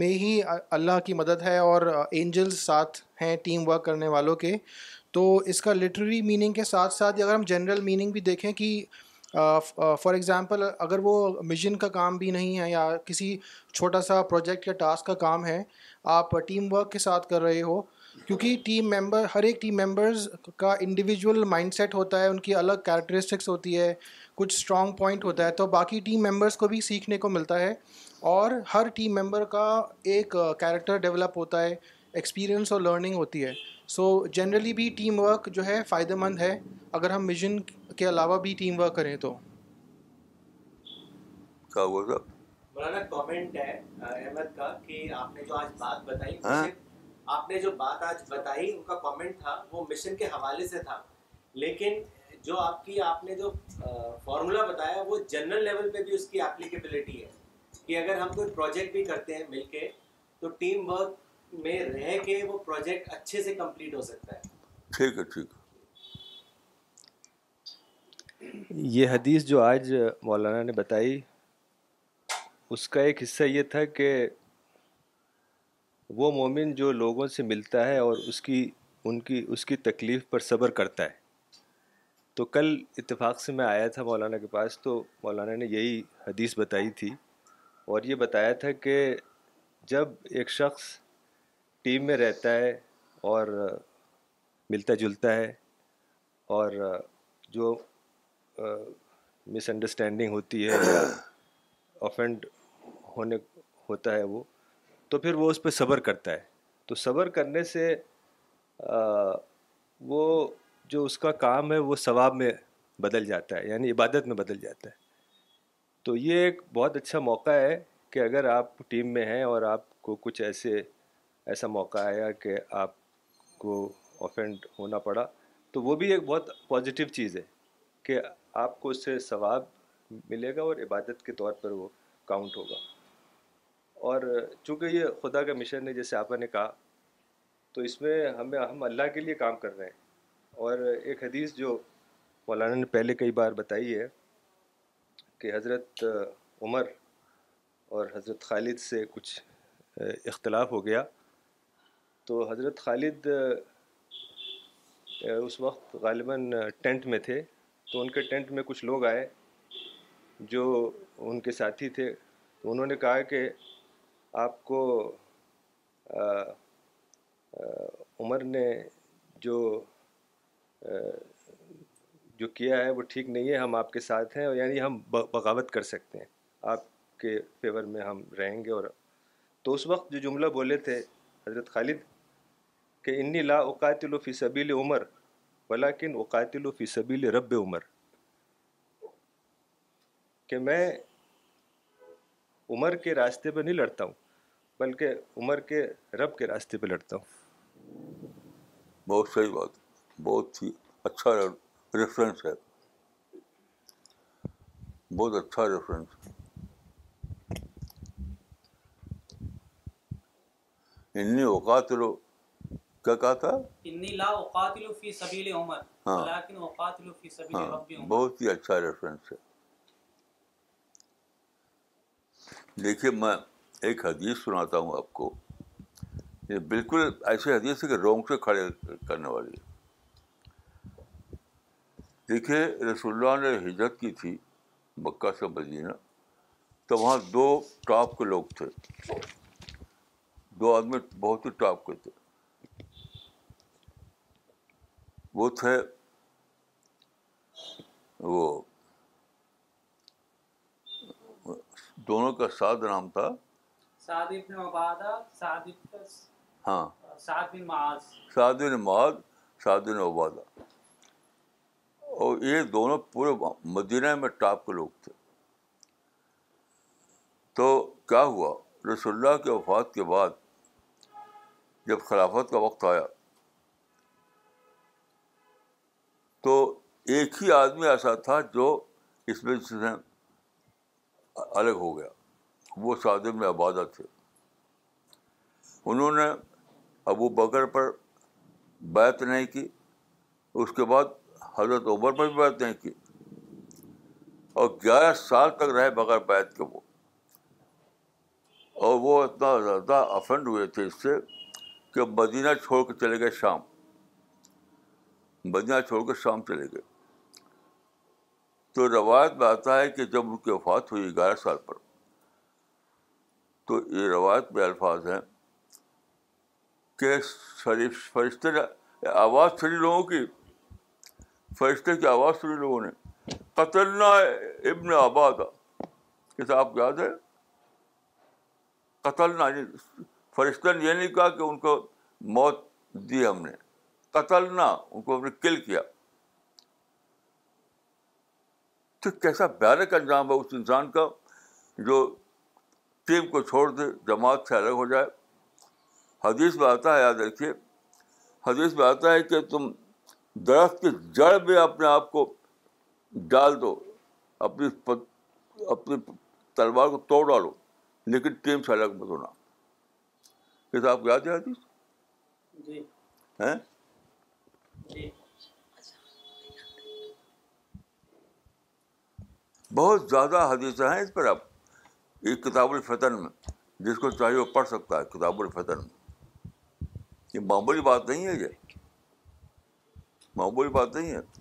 میں ہی اللہ کی مدد ہے اور اینجلز ساتھ ہیں ٹیم ورک کرنے والوں کے تو اس کا لٹری میننگ کے ساتھ ساتھ اگر ہم جنرل میننگ بھی دیکھیں کہ فار ایگزامپل اگر وہ مشن کا کام بھی نہیں ہے یا کسی چھوٹا سا پروجیکٹ یا ٹاسک کا کام ہے آپ ٹیم ورک کے ساتھ کر رہے ہو کیونکہ ٹیم ممبر ہر ایک ٹیم ممبرز کا انڈیویجول مائنڈ سیٹ ہوتا ہے ان کی الگ کیریکٹرسٹکس ہوتی ہے کچھ اسٹرانگ پوائنٹ ہوتا ہے تو باقی ٹیم ممبرس کو بھی سیکھنے کو ملتا ہے اور ہر ٹیم ممبر کا ایک کیریکٹر ڈیولپ ہوتا ہے ایکسپیرئنس اور لرننگ ہوتی ہے سو جنرلی بھی ٹیم ورک جو ہے فائدہ مند ہے اگر ہم ویژن کے علاوہ بھی ٹیم ورک کریں تو مولانا کامنٹ ہے احمد کا کہ آپ نے جو آج بات بتائی ہاں۔ آپ نے جو بات آج بتائی ان کا کامنٹ تھا وہ مشن کے حوالے سے تھا لیکن جو آپ کی آپ نے جو فارمولا بتایا وہ جنرل لیول پہ بھی اس کی اپلیکیبلٹی ہے کہ اگر ہم کوئی پروجیکٹ بھی کرتے ہیں مل کے تو ٹیم ورک میں رہ کے وہ پروجیکٹ اچھے سے کمپلیٹ ہو سکتا ہے ٹھیک ٹھیک ہے یہ حدیث جو آج مولانا نے بتائی اس کا ایک حصہ یہ تھا کہ وہ مومن جو لوگوں سے ملتا ہے اور اس کی ان کی اس کی تکلیف پر صبر کرتا ہے تو کل اتفاق سے میں آیا تھا مولانا کے پاس تو مولانا نے یہی حدیث بتائی تھی اور یہ بتایا تھا کہ جب ایک شخص ٹیم میں رہتا ہے اور ملتا جلتا ہے اور جو مس انڈرسٹینڈنگ ہوتی ہے افینڈ ہونے ہوتا ہے وہ تو پھر وہ اس پہ صبر کرتا ہے تو صبر کرنے سے وہ جو اس کا کام ہے وہ ثواب میں بدل جاتا ہے یعنی عبادت میں بدل جاتا ہے تو یہ ایک بہت اچھا موقع ہے کہ اگر آپ ٹیم میں ہیں اور آپ کو کچھ ایسے ایسا موقع آیا کہ آپ کو آفینڈ ہونا پڑا تو وہ بھی ایک بہت پازیٹیو چیز ہے کہ آپ کو اس سے ثواب ملے گا اور عبادت کے طور پر وہ کاؤنٹ ہوگا اور چونکہ یہ خدا کا مشن ہے جیسے آپ نے کہا تو اس میں ہمیں ہم اللہ کے لیے کام کر رہے ہیں اور ایک حدیث جو مولانا نے پہلے کئی بار بتائی ہے کہ حضرت عمر اور حضرت خالد سے کچھ اختلاف ہو گیا تو حضرت خالد اس وقت غالباً ٹینٹ میں تھے تو ان کے ٹینٹ میں کچھ لوگ آئے جو ان کے ساتھی تھے تو انہوں نے کہا کہ آپ کو عمر نے جو جو کیا ہے وہ ٹھیک نہیں ہے ہم آپ کے ساتھ ہیں اور یعنی ہم بغاوت کر سکتے ہیں آپ کے فیور میں ہم رہیں گے اور تو اس وقت جو جملہ بولے تھے حضرت خالد کہ انی لا اوقاتل فی سبیل عمر ولیکن اوقاتل فی سبیل رب عمر کہ میں عمر کے راستے پہ نہیں لڑتا ہوں بلکہ عمر کے رب کے راستے پہ لڑتا ہوں بہت صحیح بات ہے بہت ہی اچھا ریفرنس ہے بہت اچھا ریفرنس انی کیا کہا تھا ہاں, ہاں، بہت ہی اچھا ریفرنس ہے دیکھیے میں ایک حدیث سناتا ہوں آپ کو یہ بالکل ایسے حدیث ہے کہ رونگ سے کھڑے کرنے والی ہے دیکھیے رسول اللہ نے ہجرت کی تھی مکہ سے مدینہ تو وہاں دو ٹاپ کے لوگ تھے دو آدمی بہت ہی ٹاپ کے تھے وہ تھے وہ دونوں کا سعد نام تھا ہاں سعد بن معاذ سعد بن عبادہ اور یہ دونوں پورے مدینہ میں ٹاپ کے لوگ تھے تو کیا ہوا رسول اللہ کے وفات کے بعد جب خلافت کا وقت آیا تو ایک ہی آدمی ایسا تھا جو اس میں سے الگ ہو گیا وہ صادم میں آبادہ تھے انہوں نے ابو بکر پر بیت نہیں کی اس کے بعد حضرت عمر پر بھی بیعت نہیں کی اور گیارہ سال تک رہے بغیر بیت کے وہ اور وہ اتنا زیادہ افنڈ ہوئے تھے اس سے کہ مدینہ چھوڑ کے چلے گئے شام مدینہ چھوڑ کے شام چلے گئے تو روایت میں آتا ہے کہ جب ان کی وفات ہوئی گیارہ سال پر تو یہ روایت میں الفاظ ہیں کہ شریف فرشتے آواز تھری لوگوں کی فرشتے کی آواز سنی لوگوں نے قتلنا ابن آباد کتاب کو یاد ہے قتلنا یعنی فرشتہ نے یہ نہیں کہا کہ ان کو موت دی ہم نے قتلنا ان کو ہم نے کل کیا تو کیسا بیرک انجام ہے اس انسان کا جو ٹیم کو چھوڑ دے جماعت سے الگ ہو جائے حدیث میں آتا ہے یاد رکھیے حدیث میں آتا ہے کہ تم درخت کی جڑ میں اپنے آپ کو ڈال دو اپنی اپنی تلوار کو توڑ ڈالو لیکن ٹیم سے الگ مت ہونا یہ تو آپ کو یاد ہے حادیث جی۔ جی۔ بہت زیادہ حدیث ہیں اس پر آپ ایک کتاب الفتن میں جس کو چاہیے وہ پڑھ سکتا ہے کتاب الفتن میں یہ معمولی بات نہیں ہے یہ معمولی بات نہیں ہے